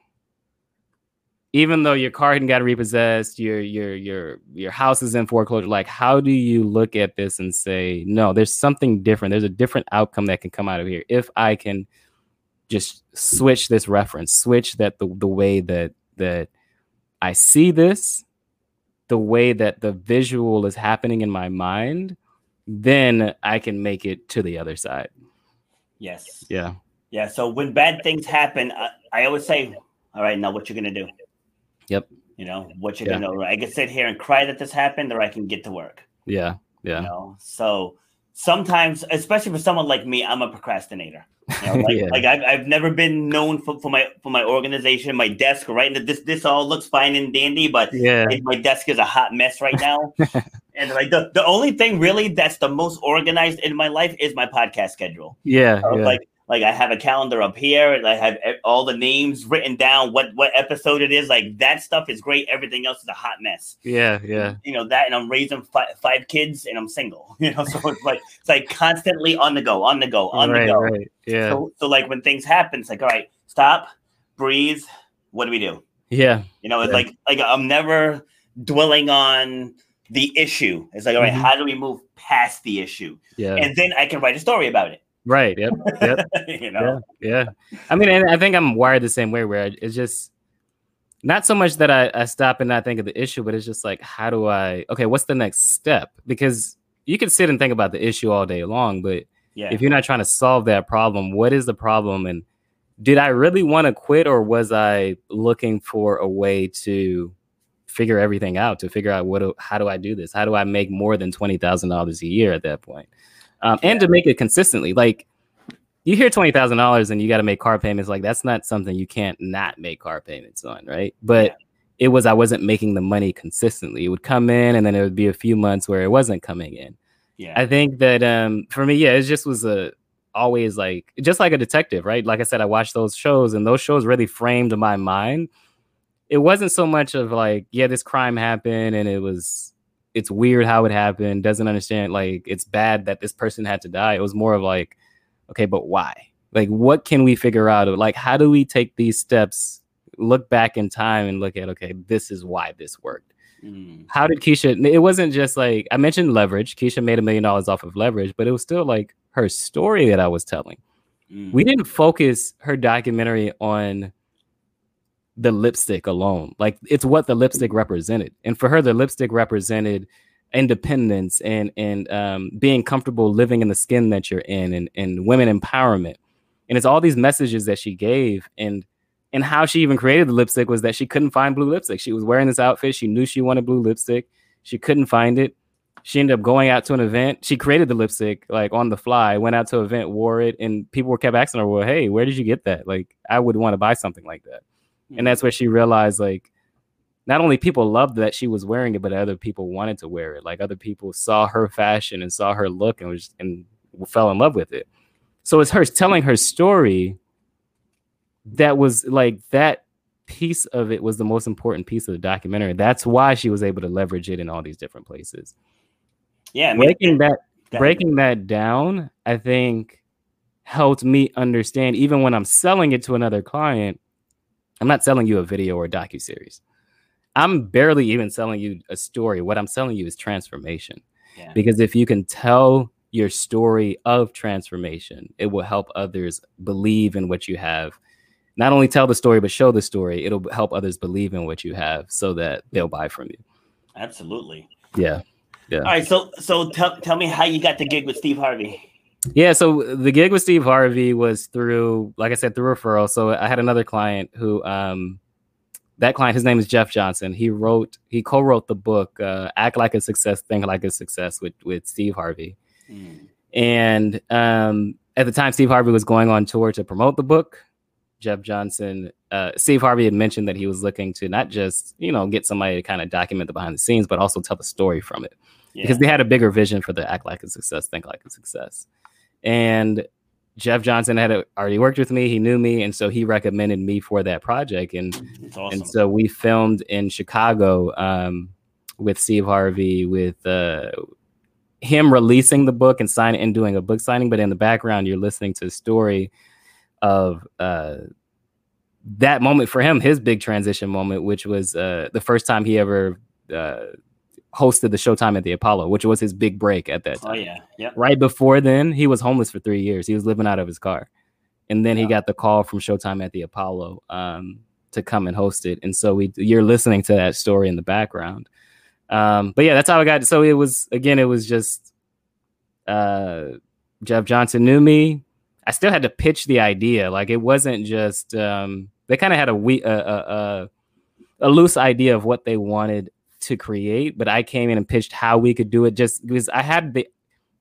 even though your car hadn't got repossessed, your your your your house is in foreclosure. Like, how do you look at this and say, no, there's something different. There's a different outcome that can come out of here if I can just switch this reference, switch that the the way that that I see this, the way that the visual is happening in my mind, then I can make it to the other side. Yes. Yeah. Yeah. So when bad things happen, I, I always say, all right, now what you're going to do? Yep. You know, what you're Yeah. going to do. I can sit here and cry that this happened, or I can get to work. Yeah. Yeah. You know, so sometimes, especially for someone like me, I'm a procrastinator. You know, [laughs] like, Yeah. like I've, I've never been known for, for my for my organization, my desk, right? And this this all looks fine and dandy, but Yeah. my desk is a hot mess right now. [laughs] and like the, the only thing really that's the most organized in my life is my podcast schedule. Yeah. So, yeah. Like like I have a calendar up here and I have all the names written down, what what episode it is. Like that stuff is great. Everything else is a hot mess. yeah. Yeah. You know that, and I'm raising five, five kids, and I'm single. [laughs] You know, so it's like it's like constantly on the go, on the go, on right. the go. Right. Yeah. So, so like when things happen, it's like all right, stop, breathe. What do we do? yeah. You know, it's Yeah. like like I'm never dwelling on the issue. It's like all right, Mhm. how do we move past the issue? Yeah. And then I can write a story about it. Right. Yep. Yep. [laughs] you know. Yeah. Yeah. I mean, and I think I'm wired the same way where it's just not so much that I, I stop and not think of the issue, but it's just like, how do I, okay, what's the next step? Because you can sit and think about the issue all day long, but Yeah. if you're not trying to solve that problem, what is the problem? And did I really want to quit or was I looking for a way to figure everything out, to figure out what, how do I do this? How do I make more than $20,000 a year at that point? Um, and to make it consistently, like you hear $20,000 and you got to make car payments. Like that's not something you can't not make car payments on. Right. But Yeah. it was, I wasn't making the money consistently. It would come in and then it would be a few months where it wasn't coming in. yeah. I think that um for me, yeah, it just was a always like just like a detective, right? Like I said, I watched those shows and those shows really framed my mind. It wasn't so much of like, yeah, this crime happened and it was it's weird how it happened, doesn't understand like it's bad that this person had to die. It was more of like, okay, but why? Like what can we figure out? Like how do we take these steps, look back in time and look at okay, this is why this worked Mm. how did Keisha? It wasn't just like I mentioned leverage. Keisha made a million dollars off of leverage, but it was still like her story that I was telling. Mm. We didn't focus her documentary on the lipstick alone. Like it's what the lipstick represented, and for her, the lipstick represented independence and and um, being comfortable living in the skin that you're in, and and women empowerment. And it's all these messages that she gave, and and how she even created the lipstick was that she couldn't find blue lipstick. She was wearing this outfit. She knew she wanted blue lipstick. She couldn't find it. She ended up going out to an event. She created the lipstick like on the fly, went out to an event, wore it, and people were kept asking her, Well, hey, where did you get that? Like, I would want to buy something like that. And that's where she realized like not only people loved that she was wearing it, but other people wanted to wear it. Like other people saw her fashion and saw her look and was and fell in love with it. So it's her telling her story that was like that piece of it was the most important piece of the documentary. That's why she was able to leverage it in all these different places. yeah. I mean, breaking that that- breaking that down, I think helped me understand even when I'm selling it to another client, I'm not selling you a video or a docu series. I'm barely even selling you a story. What I'm selling you is transformation. Yeah. Because if you can tell your story of transformation, it will help others believe in what you have. Not only tell the story, but show the story. It'll help others believe in what you have so that they'll buy from you. Absolutely. Yeah. All right. So so tell tell me how you got the gig with Steve Harvey. Yeah, so the gig with Steve Harvey was through, like I said, through referral. So I had another client who, um, that client, his name is Jeff Johnson. He wrote, he co-wrote the book uh, "Act Like a Success, Think Like a Success" with with Steve Harvey. Mm. And um, at the time, Steve Harvey was going on tour to promote the book. Jeff Johnson, uh, Steve Harvey had mentioned that he was looking to not just you know get somebody to kind of document the behind the scenes, but also tell the story from it Yeah. because they had a bigger vision for the act like a success, think like a success. And Jeff Johnson had already worked with me. He knew me, and so he recommended me for that project. And awesome. and so we filmed in Chicago um, with Steve Harvey, with uh, him releasing the book and signing and doing a book signing. But in the background, you're listening to the story of uh, that moment for him, his big transition moment, which was uh, the first time he ever uh, hosted the Showtime at the Apollo, which was his big break at that time. oh yeah. Yep. Right before then, he was homeless for three years. He was living out of his car. And then he got the call from Showtime at the Apollo um, to come and host it. And so we you're listening to that story in the background. Um, but yeah, that's how I got so it was again, it was just uh Jeff Johnson knew me. I still had to pitch the idea. Like it wasn't just um they kind of had a we a, a, a a loose idea of what they wanted to create, but I came in and pitched how we could do it just because I had the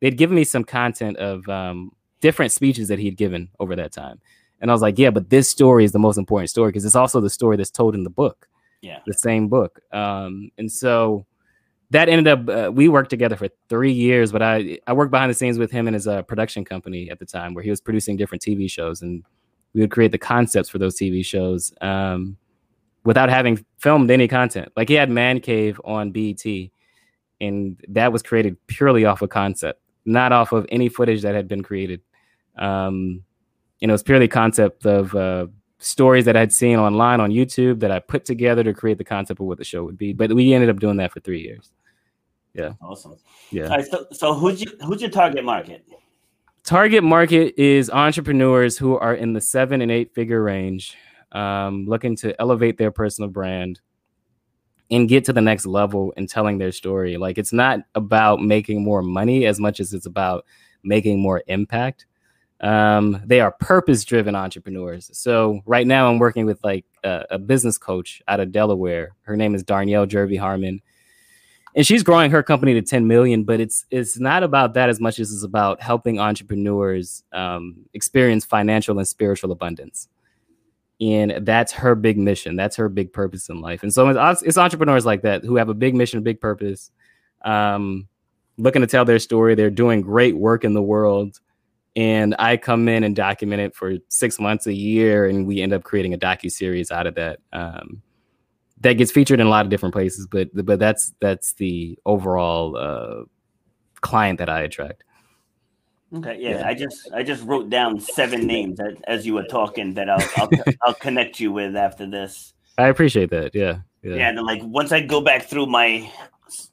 they'd given me some content of um, different speeches that he'd given over that time. And I was like, yeah, but this story is the most important story because it's also the story that's told in the book, Yeah. the same book. Um, and so that ended up, uh, we worked together for three years, but I, I worked behind the scenes with him and his uh, production company at the time where he was producing different TV shows and we would create the concepts for those TV shows um, without having filmed any content. Like he had Man Cave on BET and that was created purely off of concept, not off of any footage that had been created. Um, and it was purely concept of uh, stories that I'd seen online on YouTube that I put together to create the concept of what the show would be. But we ended up doing that for three years. Yeah. Awesome. Yeah. Right. So so who's your who's your target market? target market is entrepreneurs who are in the seven and eight figure range, um, looking to elevate their personal brand and get to the next level in telling their story. Like it's not about making more money as much as it's about making more impact. Um, they are purpose driven entrepreneurs. So right now I'm working with like a, a, business coach out of Delaware. Her name is Darnyelle Jervey Harmon. And she's growing her company to 10 million, but it's it's not about that as much as it's about helping entrepreneurs um, experience financial and spiritual abundance and that's her big mission that's her big purpose in life. And so it's, it's entrepreneurs like that who have a big mission a big purpose um, looking to tell their story. They're doing great work in the world. And i come in and document it for six months a year and we end up creating a docu-series out of that um, that gets featured in a lot of different places but but that's that's the overall uh, client that i attract Okay, yeah, yeah, I just I just wrote down seven names as, as you were talking that I'll, I'll I'll connect you with after this. I appreciate that. Yeah, yeah. yeah and like once I go back through my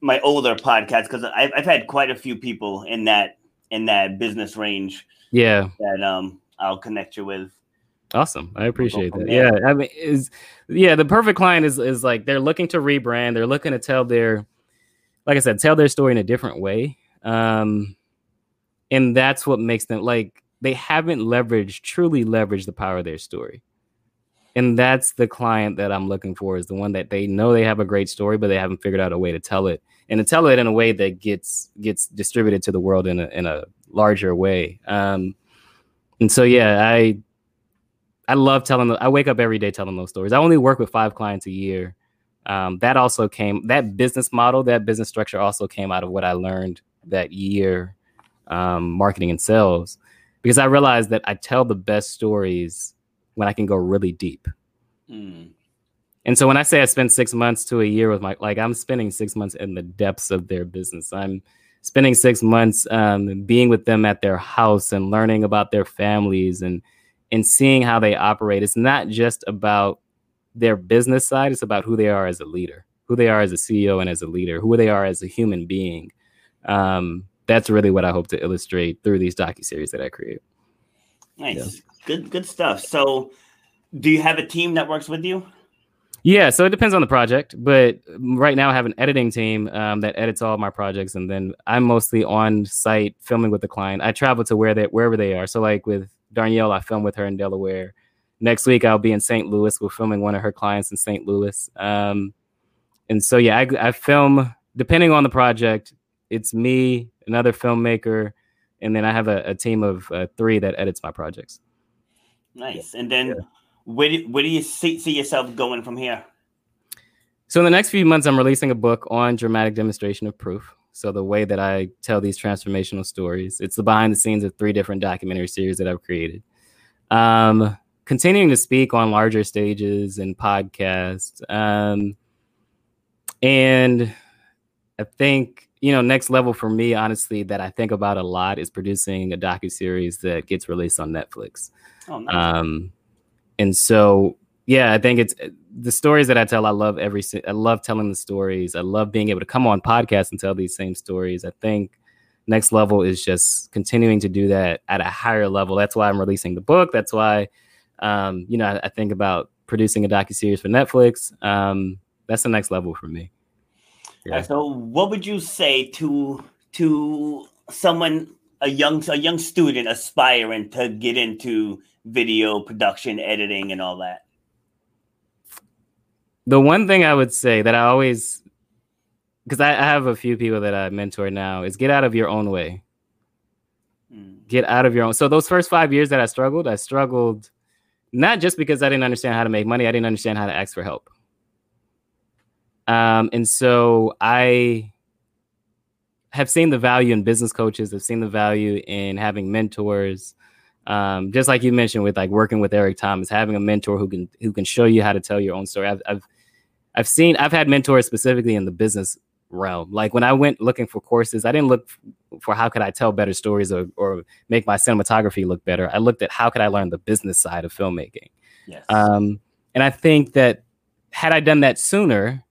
my older podcast because I've I've had quite a few people in that in that business range. Yeah, that um I'll connect you with. Awesome, I appreciate that. Yeah, I mean, is yeah, the perfect client is is like they're looking to rebrand. They're looking to tell their, like I said, tell their story in a different way. Um, and that's what makes them like they haven't leveraged truly leveraged the power of their story. And that's the client that i'm looking for is the one that they know they have a great story but they haven't figured out a way to tell it. And to tell it in a way that gets gets distributed to the world in a, in a larger way. Um, and so yeah i i love telling i wake up every day telling those stories. I only work with five clients a year. Um, that also came that business model that business structure also came out of what i learned that year um, marketing and sales because I realized that I tell the best stories when I can go really deep. Mm. And so when I say I spend six months to a year with my, like I'm spending six months in the depths of their business. I'm spending six months um, being with them at their house and learning about their families and and seeing how they operate. It's not just about their business side; it's about who they are as a leader, who they are as a CEO and as a leader, who they are as a human being. Um, that's really what I hope to illustrate through these docu series that I create. Nice, yeah. good, good stuff. So, do you have a team that works with you? Yeah, so it depends on the project, but right now I have an editing team um, that edits all my projects, and then I'm mostly on site filming with the client. I travel to where they wherever they are. So, like with Darnyelle, I film with her in Delaware. Next week I'll be in St. Louis. We're filming one of her clients in St. Louis. Um, and so, yeah, I, I film depending on the project. It's me, another filmmaker, and then I have a, a team of uh, three that edits my projects. Nice. And then yeah. where do, where do you see, see yourself going from here? So in the next few months, I'm releasing a book on dramatic demonstration of proof. So the way that I tell these transformational stories, it's the behind the scenes of three different documentary series that I've created. Um, continuing to speak on larger stages and podcasts. Um, and I think you know, next level for me, honestly, that I think about a lot is producing a docu series that gets released on Netflix. Oh, nice. Um, and so, yeah, I think it's the stories that I tell. I love every. I love telling the stories. I love being able to come on podcasts and tell these same stories. I think next level is just continuing to do that at a higher level. That's why I'm releasing the book. That's why, um, you know, I, I, think about producing a docu series for Netflix. Um, that's the next level for me. Yeah. So, what would you say to to someone a young a young student aspiring to get into video production, editing, and all that? The one thing I would say that I always, because I, I have a few people that I mentor now, is get out of your own way. Hmm. Get out of your own. So those first five years that I struggled, I struggled not just because I didn't understand how to make money. I didn't understand how to ask for help. Um, and so I have seen the value in business coaches, I've seen the value in having mentors. Um, just like you mentioned with like working with Eric Thomas, having a mentor who can who can show you how to tell your own story. I've I've, I've seen I've had mentors specifically in the business realm. Like when I went looking for courses, I didn't look for how could I tell better stories or, or make my cinematography look better. I looked at how could I learn the business side of filmmaking. Yes. Um, and I think that had I done that sooner,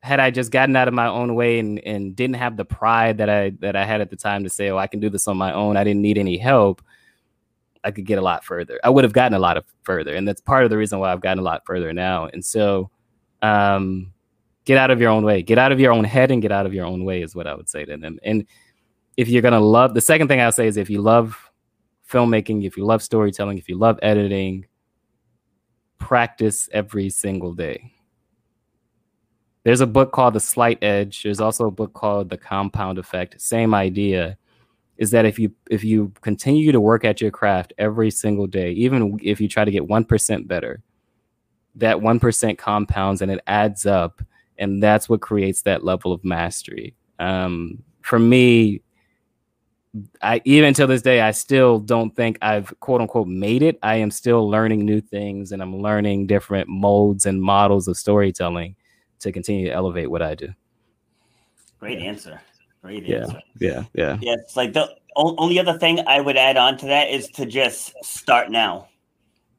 had I just gotten out of my own way and, and didn't have the pride that I that I had at the time to say, oh, I can do this on my own. I didn't need any help. I could get a lot further. I would have gotten a lot of further, and that's part of the reason why I've gotten a lot further now. And so, um, get out of your own way. Get out of your own head and get out of your own way is what I would say to them. And if you're gonna love, the second thing I'll say is if you love filmmaking, if you love storytelling, if you love editing, practice every single day. There's a book called The Slight Edge. There's also a book called The Compound Effect. Same idea is that if you if you continue to work at your craft every single day, even if you try to get 1% better, that 1% compounds and it adds up and that's what creates that level of mastery. Um, for me, I even till this day, I still don't think I've quote unquote made it. I am still learning new things and I'm learning different modes and models of storytelling to continue to elevate what I do. Great answer. Great yeah, answer. Yeah, yeah. Yeah, it's like the only other thing I would add on to that is to just start now.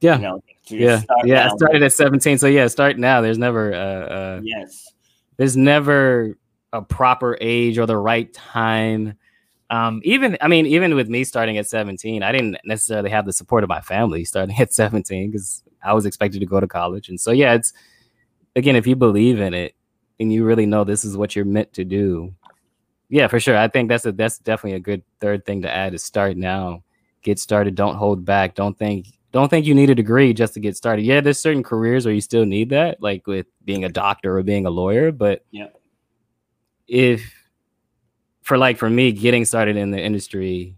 Yeah. You know, to just yeah. start Yeah. I started at 17. So yeah, start now. There's never uh, uh Yes. there's never a proper age or the right time. Um, even I mean, even with me starting at 17, I didn't necessarily have the support of my family starting [laughs] at 17 because I was expected to go to college. And so yeah, it's again, if you believe in it and you really know this is what you're meant to do, yeah, for sure. I think that's a that's definitely a good third thing to add is start now. Get started. Don't hold back. Don't think don't think you need a degree just to get started. Yeah, there's certain careers where you still need that, like with being a doctor or being a lawyer. But Yeah. if for like for me getting started in the industry,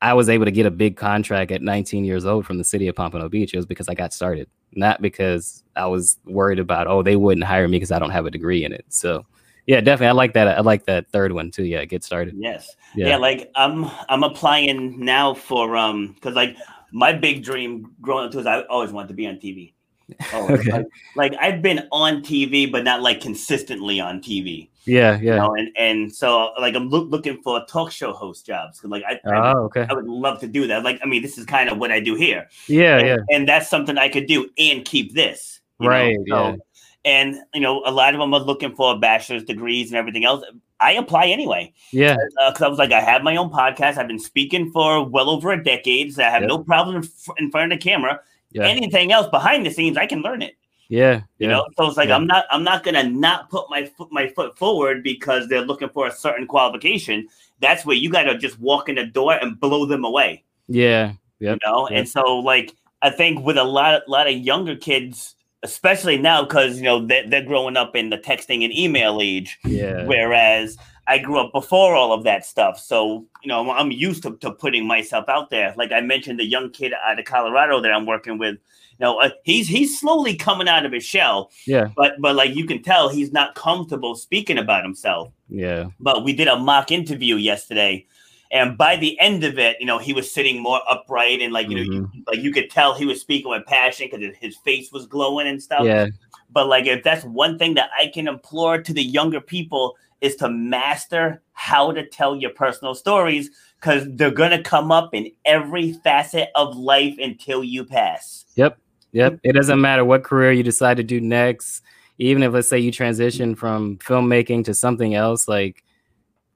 I was able to get a big contract at 19 years old from the city of Pompano Beach. It was because I got started, not because I was worried about oh they wouldn't hire me because I don't have a degree in it. So yeah, definitely I like that. I like that third one too. Yeah, get started. Yes. Yeah. Yeah. like I'm I'm applying now for um because like my big dream growing up was I always wanted to be on TV. [laughs] Oh, Okay. like, like I've been on TV, but not like consistently on TV. Yeah, yeah. You know, and and so like I'm loo- looking for talk show host jobs because like I, I Oh, okay. I would love to do that. Like I mean, this is kind of what I do here. Yeah, and, yeah. and that's something I could do and keep this. Right, So- yeah. And you know, a lot of them are looking for bachelor's degrees and everything else. I apply anyway Yeah. Uh, because I was like, I have my own podcast. I've been speaking for well over a decade. So I have Yep. no problem in, fr- in front of the camera. Yeah. Anything else behind the scenes, I can learn it. Yeah. You yeah. know, so it's like Yeah. I'm not I'm not gonna not put my foot my foot forward because they're looking for a certain qualification. That's where you gotta just walk in the door and blow them away. Yeah. yeah, You know, Yep. and so like I think with a lot lot of younger kids, especially now, because you know they're, they're growing up in the texting and email age, Yeah. whereas I grew up before all of that stuff. So you know I'm used to, to putting myself out there. Like I mentioned, the young kid out of Colorado that I'm working with. You know, uh, he's he's slowly coming out of his shell, Yeah. but but like you can tell he's not comfortable speaking about himself Yeah. but we did a mock interview yesterday and by the end of it you know he was sitting more upright and like you know you, like you could tell he was speaking with passion because his face was glowing and stuff Yeah. but like if that's one thing that i can implore to the younger people is to master how to tell your personal stories because they're going to come up in every facet of life until you pass Yep. Yep. It doesn't matter what career you decide to do next. Even if let's say you transition from filmmaking to something else, like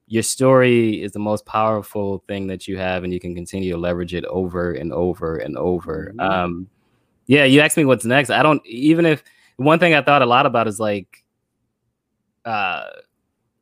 your story is the most powerful thing that you have, and you can continue to leverage it over and over and over. Mhm. Um, yeah, you asked me what's next. I don't even if one thing I thought a lot about is like uh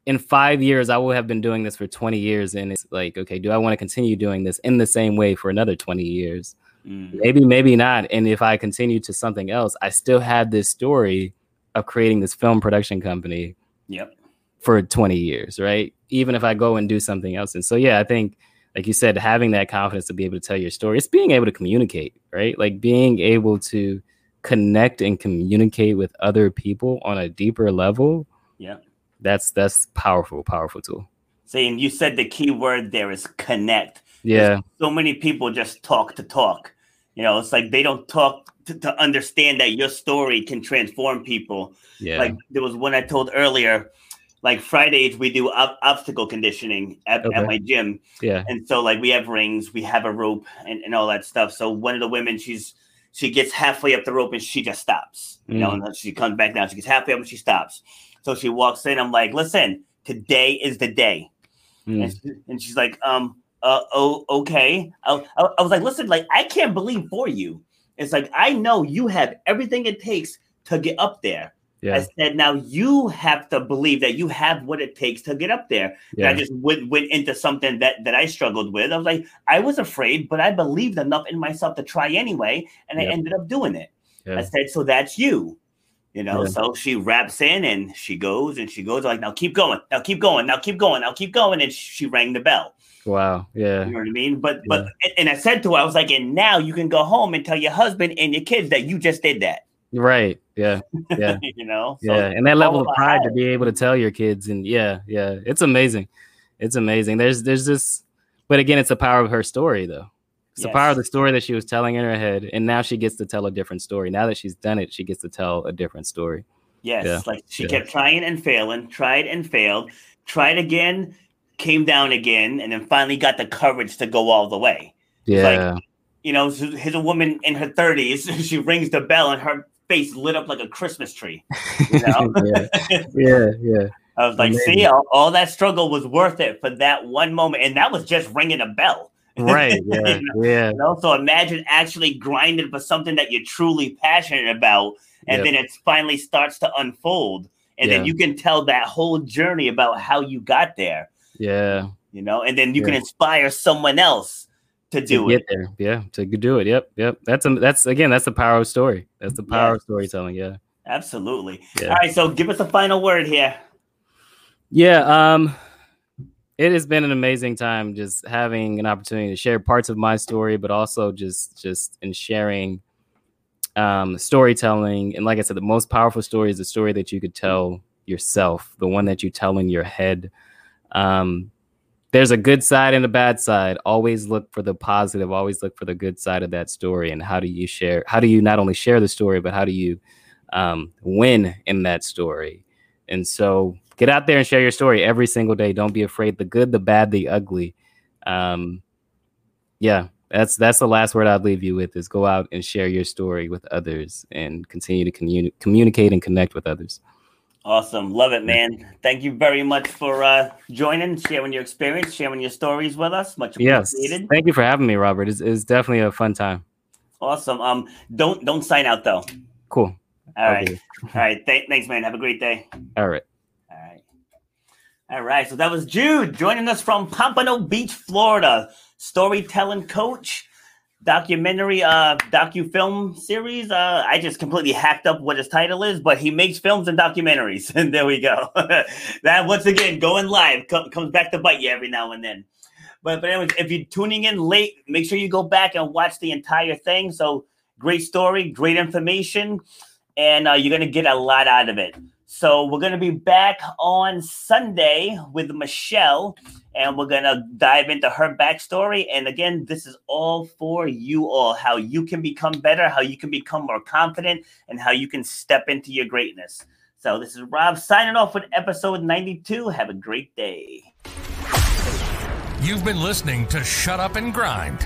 in five years I will have been doing this for 20 years and it's like, okay, do I want to continue doing this in the same way for another 20 years? Mm. maybe maybe not and if i continue to something else i still had this story of creating this film production company yep for 20 years right even if i go and do something else and so yeah i think like you said having that confidence to be able to tell your story it's being able to communicate right like being able to connect and communicate with other people on a deeper level yeah that's that's powerful powerful tool saying you said the key word there is connect yeah so many people just talk to talk. You know, it's like they don't talk to, to understand that your story can transform people. yeah Like there was one I told earlier, like Fridays we do ob- obstacle conditioning at, Okay. at my gym. yeah And so like we have rings, we have a rope and, and all that stuff. So one of the women, she's she gets halfway up the rope and she just stops. You know, and she comes back down. She gets halfway up and she stops. So she walks in. I'm like, listen, today is the day. Mm. And, she- and she's like, um, uh, oh, okay. I, I, I was like, listen, like, I can't believe for you. It's like, I know you have everything it takes to get up there. I said, now you have to believe that you have what it takes to get up there. And I just went, went into something that, that I struggled with. I was like, I was afraid, but I believed enough in myself to try anyway. And I ended up doing it. I said, so that's you. You know, Yeah. so she wraps in and she goes and she goes like, now keep going, now keep going, now keep going, now keep going. And she rang the bell. Wow. Yeah. You know what I mean? But but and I said to her, I was like, and now you can go home and tell your husband and your kids that you just did that. Right. Yeah. Yeah. [laughs] you know? So yeah. And that level of pride to be able to tell your kids and yeah, yeah. It's amazing. It's amazing. There's there's this but again, it's the power of her story though. It's the power of the story that she was telling in her head. And now she gets to tell a different story. Now that she's done it, she gets to tell a different story. Yes, Yeah. like she Yeah. kept trying and failing, tried and failed, tried again, came down again, and then finally got the courage to go all the way. Yeah. like-. You know, here's a woman in her 30s. [laughs] She rings the bell and her face lit up like a Christmas tree. [laughs] You know? yeah. Yeah. Yeah. [laughs] I was like, Amazing. see, all, all that struggle was worth it for that one moment. And that was just ringing a bell. [laughs] Right. Yeah. Yeah. You know, so imagine actually grinding for something that you're truly passionate about, and Yep. then it finally starts to unfold, and then you can tell that whole journey about how you got there. Yeah. You know, and then you can inspire someone else to to do get it. there. Yeah, to do it. Yep, yep. That's a, that's again, that's the power of story. That's the power of storytelling. Yeah, Absolutely. Yeah. All right, so give us a final word here. yeah. Um, it has been an amazing time just having an opportunity to share parts of my story, but also just just in sharing um storytelling. And like I said, the most powerful story is the story that you could tell yourself, the one that you tell in your head. Um, there's a good side and a bad side. Always look for the positive. Always look for the good side of that story. And how do you share? How do you not only share the story, but how do you um, win in that story? And so, get out there and share your story every single day. Don't be afraid. The good, the bad, the ugly. Um, yeah, that's that's the last word I'd leave you with. Is go out and share your story with others and continue to communi- communicate and connect with others. Awesome. Love it, man. Thank you very much for uh, joining, sharing your experience, sharing your stories with us. Much Yes, appreciated. thank you for having me, Robert. It's, it's definitely a fun time. Awesome. Um, don't don't sign out though. Cool. All right. Okay. All right. Th- thanks, man. Have a great day. All right. All right. All right. So that was Jude joining us from Pompano Beach, Florida. Storytelling coach, documentary, uh, docu film series. Uh, I just completely hacked up what his title is, but he makes films and documentaries. And [laughs] there we go. [laughs] that once again going live co- comes back to bite you every now and then. But but anyways, if you're tuning in late, make sure you go back and watch the entire thing. So great story, great information, and uh, you're gonna get a lot out of it. So we're gonna be back on Sunday with Michelle, and we're gonna dive into her backstory. And again, this is all for you all: how you can become better, how you can become more confident, and how you can step into your greatness. So this is Rob signing off with episode 92. Have a great day. You've been listening to Shut Up and Grind.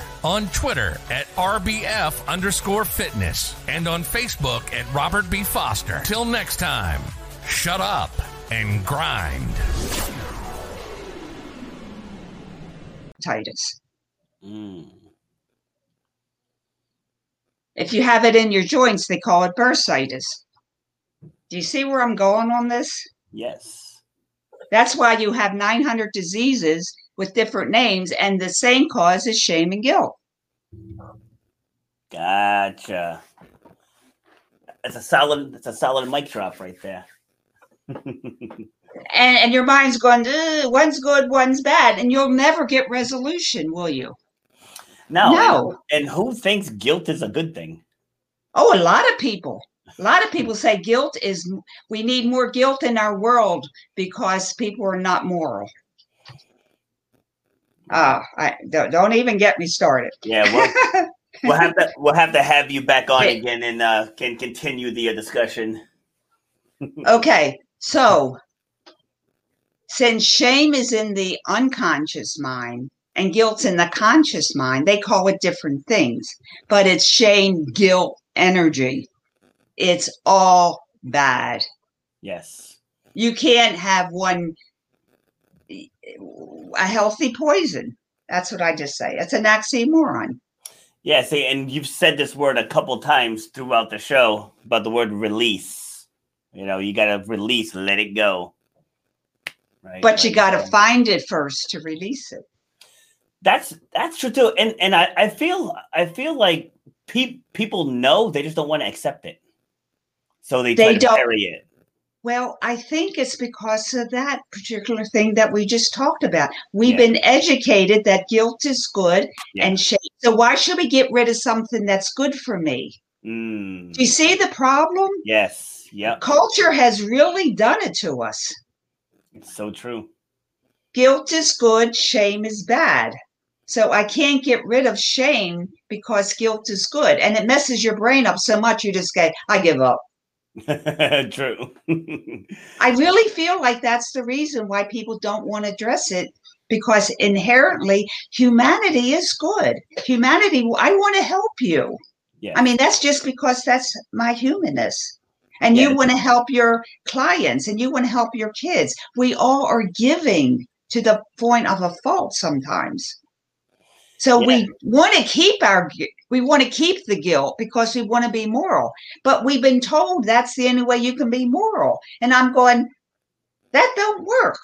on Twitter at rbf underscore fitness, and on Facebook at Robert B. Foster. Till next time, shut up and grind. Titus. Mm. If you have it in your joints, they call it bursitis. Do you see where I'm going on this? Yes. That's why you have 900 diseases with different names, and the same cause is shame and guilt. Gotcha. It's a solid. It's a solid mic drop right there. [laughs] And, and your mind's going, "Ugh, one's good, one's bad, and you'll never get resolution, will you? No. No. And, and who thinks guilt is a good thing? Oh, a lot of people. A lot of people say guilt is, we need more guilt in our world because people are not moral. Uh, I don't, don't even get me started. Yeah, we'll, [laughs] we'll have to we'll have to have you back on Okay. again and uh, can continue the uh, discussion. [laughs] Okay, so since shame is in the unconscious mind and guilt's in the conscious mind, they call it different things, but it's shame, guilt, energy. It's all bad. Yes. You can't have one a healthy poison. That's what I just say. It's an oxymoron. Yeah, see, and you've said this word a couple times throughout the show about the word release. You know, you gotta release, let it go. Right. But you got to um, find it first to release it. That's that's true too, and and I, I feel I feel like pe- people know they just don't want to accept it, so they They to don't- bury it. Well, I think it's because of that particular thing that we just talked about. We've Yeah. been educated that guilt is good Yeah. and shame. So why should we get rid of something that's good for me? Mm, Do you see the problem? yes. Yep. Culture has really done it to us. It's so true. Guilt is good, shame is bad. So I can't get rid of shame because guilt is good. And it messes your brain up so much you just go, I give up. [laughs] true. I really feel like that's the reason why people don't want to address it because inherently humanity is good. Humanity, I want to help you. yeah. I mean, that's just because that's my humanness. And Yeah. you want to help your clients and you want to help your kids. We all are giving to the point of a fault sometimes. So we want to keep our we want to keep the guilt because we want to be moral. But we've been told that's the only way you can be moral. And I'm going, that don't work.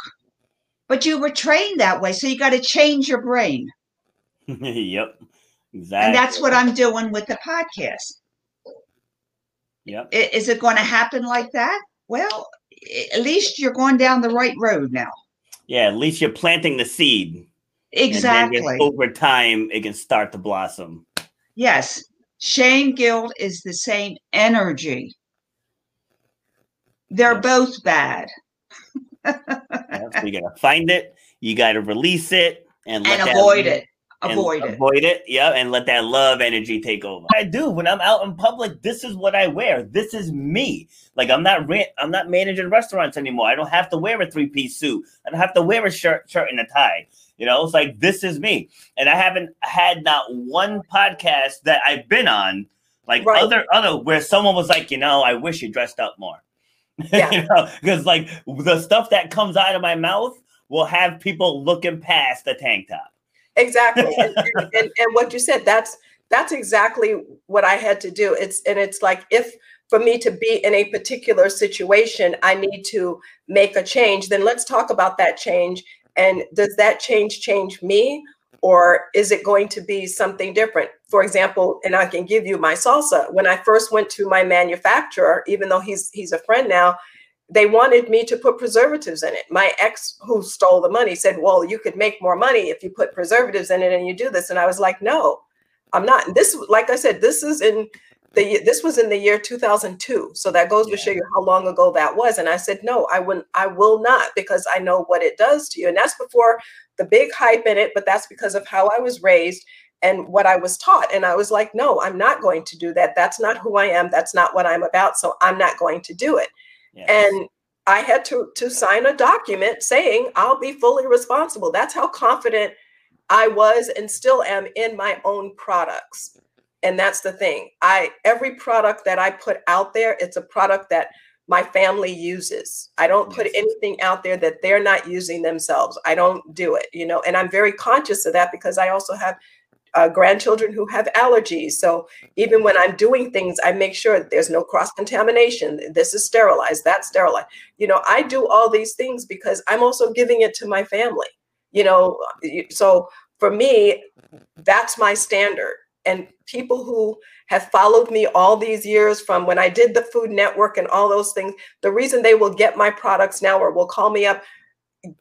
But you were trained that way. So you got to change your brain. [laughs] yep. Exactly. And that's what I'm doing with the podcast. Yep. Is it going to happen like that? Well, at least you're going down the right road now. Yeah. At least you're planting the seed. And Exactly. then over time, it can start to blossom. Yes. Shame guilt is the same energy. They're Yeah. both bad Yep, you gotta find it. You gotta release it and let and that avoid love- it. and Avoid it. Avoid it. Yeah, and let that love energy take over. I do when I'm out in public. This is what I wear. This is me. Like I'm not re- I'm not managing restaurants anymore. I don't have to wear a three piece suit. I don't have to wear a shirt shirt and a tie. You know, it's like this is me. And I haven't had not one podcast that I've been on, like Right. other other where someone was like, you know, I wish you dressed up more. [laughs] Yeah. you know, because like the stuff that comes out of my mouth will have people looking past the tank top. exactly and, [laughs] and, and, and what you said that's that's exactly what i had to do it's and it's like if for me to be in a particular situation i need to make a change then let's talk about that change and does that change change me or is it going to be something different for example and i can give you my salsa when i first went to my manufacturer even though he's he's a friend now they wanted me to put preservatives in it. My ex, who stole the money, said, Well, you could make more money if you put preservatives in it and you do this. And I was like, No, I'm not. And this, like I said, this is in the this was in the year 2002. So that goes to show you how long ago that was. And I said, No, I wouldn't, I will not because I know what it does to you. And that's before the big hype in it, but that's because of how I was raised and what I was taught. And I was like, No, I'm not going to do that. That's not who I am. That's not what I'm about. So I'm not going to do it Yes. and I had to to sign a document saying I'll be fully responsible. That's how confident I was and still am in my own products. And that's the thing. I every product that I put out there, it's a product that my family uses. I don't put Yes. anything out there that they're not using themselves. I don't do it, you know. And I'm very conscious of that because I also have uh, grandchildren who have allergies. So even when I'm doing things, I make sure there's no cross contamination. This is sterilized, that's sterilized. You know, I do all these things because I'm also giving it to my family. You know, so for me, that's my standard. And people who have followed me all these years from when I did the Food Network and all those things, the reason they will get my products now or will call me up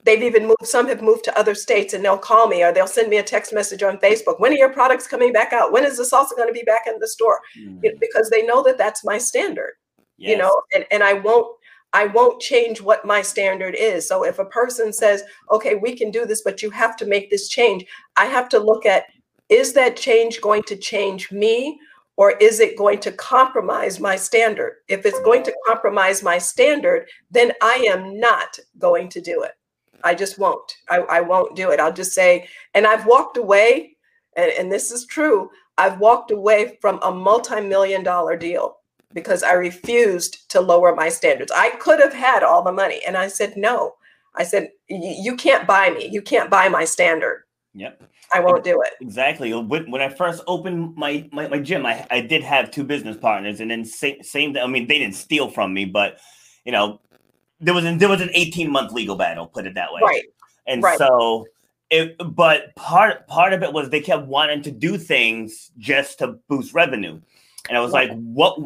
they've even moved some have moved to other states and they'll call me or they'll send me a text message on facebook when are your products coming back out? When is the salsa going to be back in the store? Mm. You know, because they know that that's my standard you know and, and i won't i won't change what my standard is. So if a person says okay we can do this but you have to make this change i have to look at is that change going to change me or is it going to compromise my standard if it's going to compromise my standard then i am not going to do it i just won't i, I won't do it i'll just say and i've walked away and, and this is true i've walked away from a multi-million dollar deal because I refused to lower my standards. I could have had all the money. And I said, no. I said, you can't buy me. You can't buy my standard. Yep. I won't do it. Exactly. When, when I first opened my, my, my gym, I, I did have two business partners, and then same, same. I mean, they didn't steal from me, but you know, there was an, there was an eighteen month legal battle. Put it that way. Right. And right. so, it, but part part of it was they kept wanting to do things just to boost revenue, and I was Right. like, what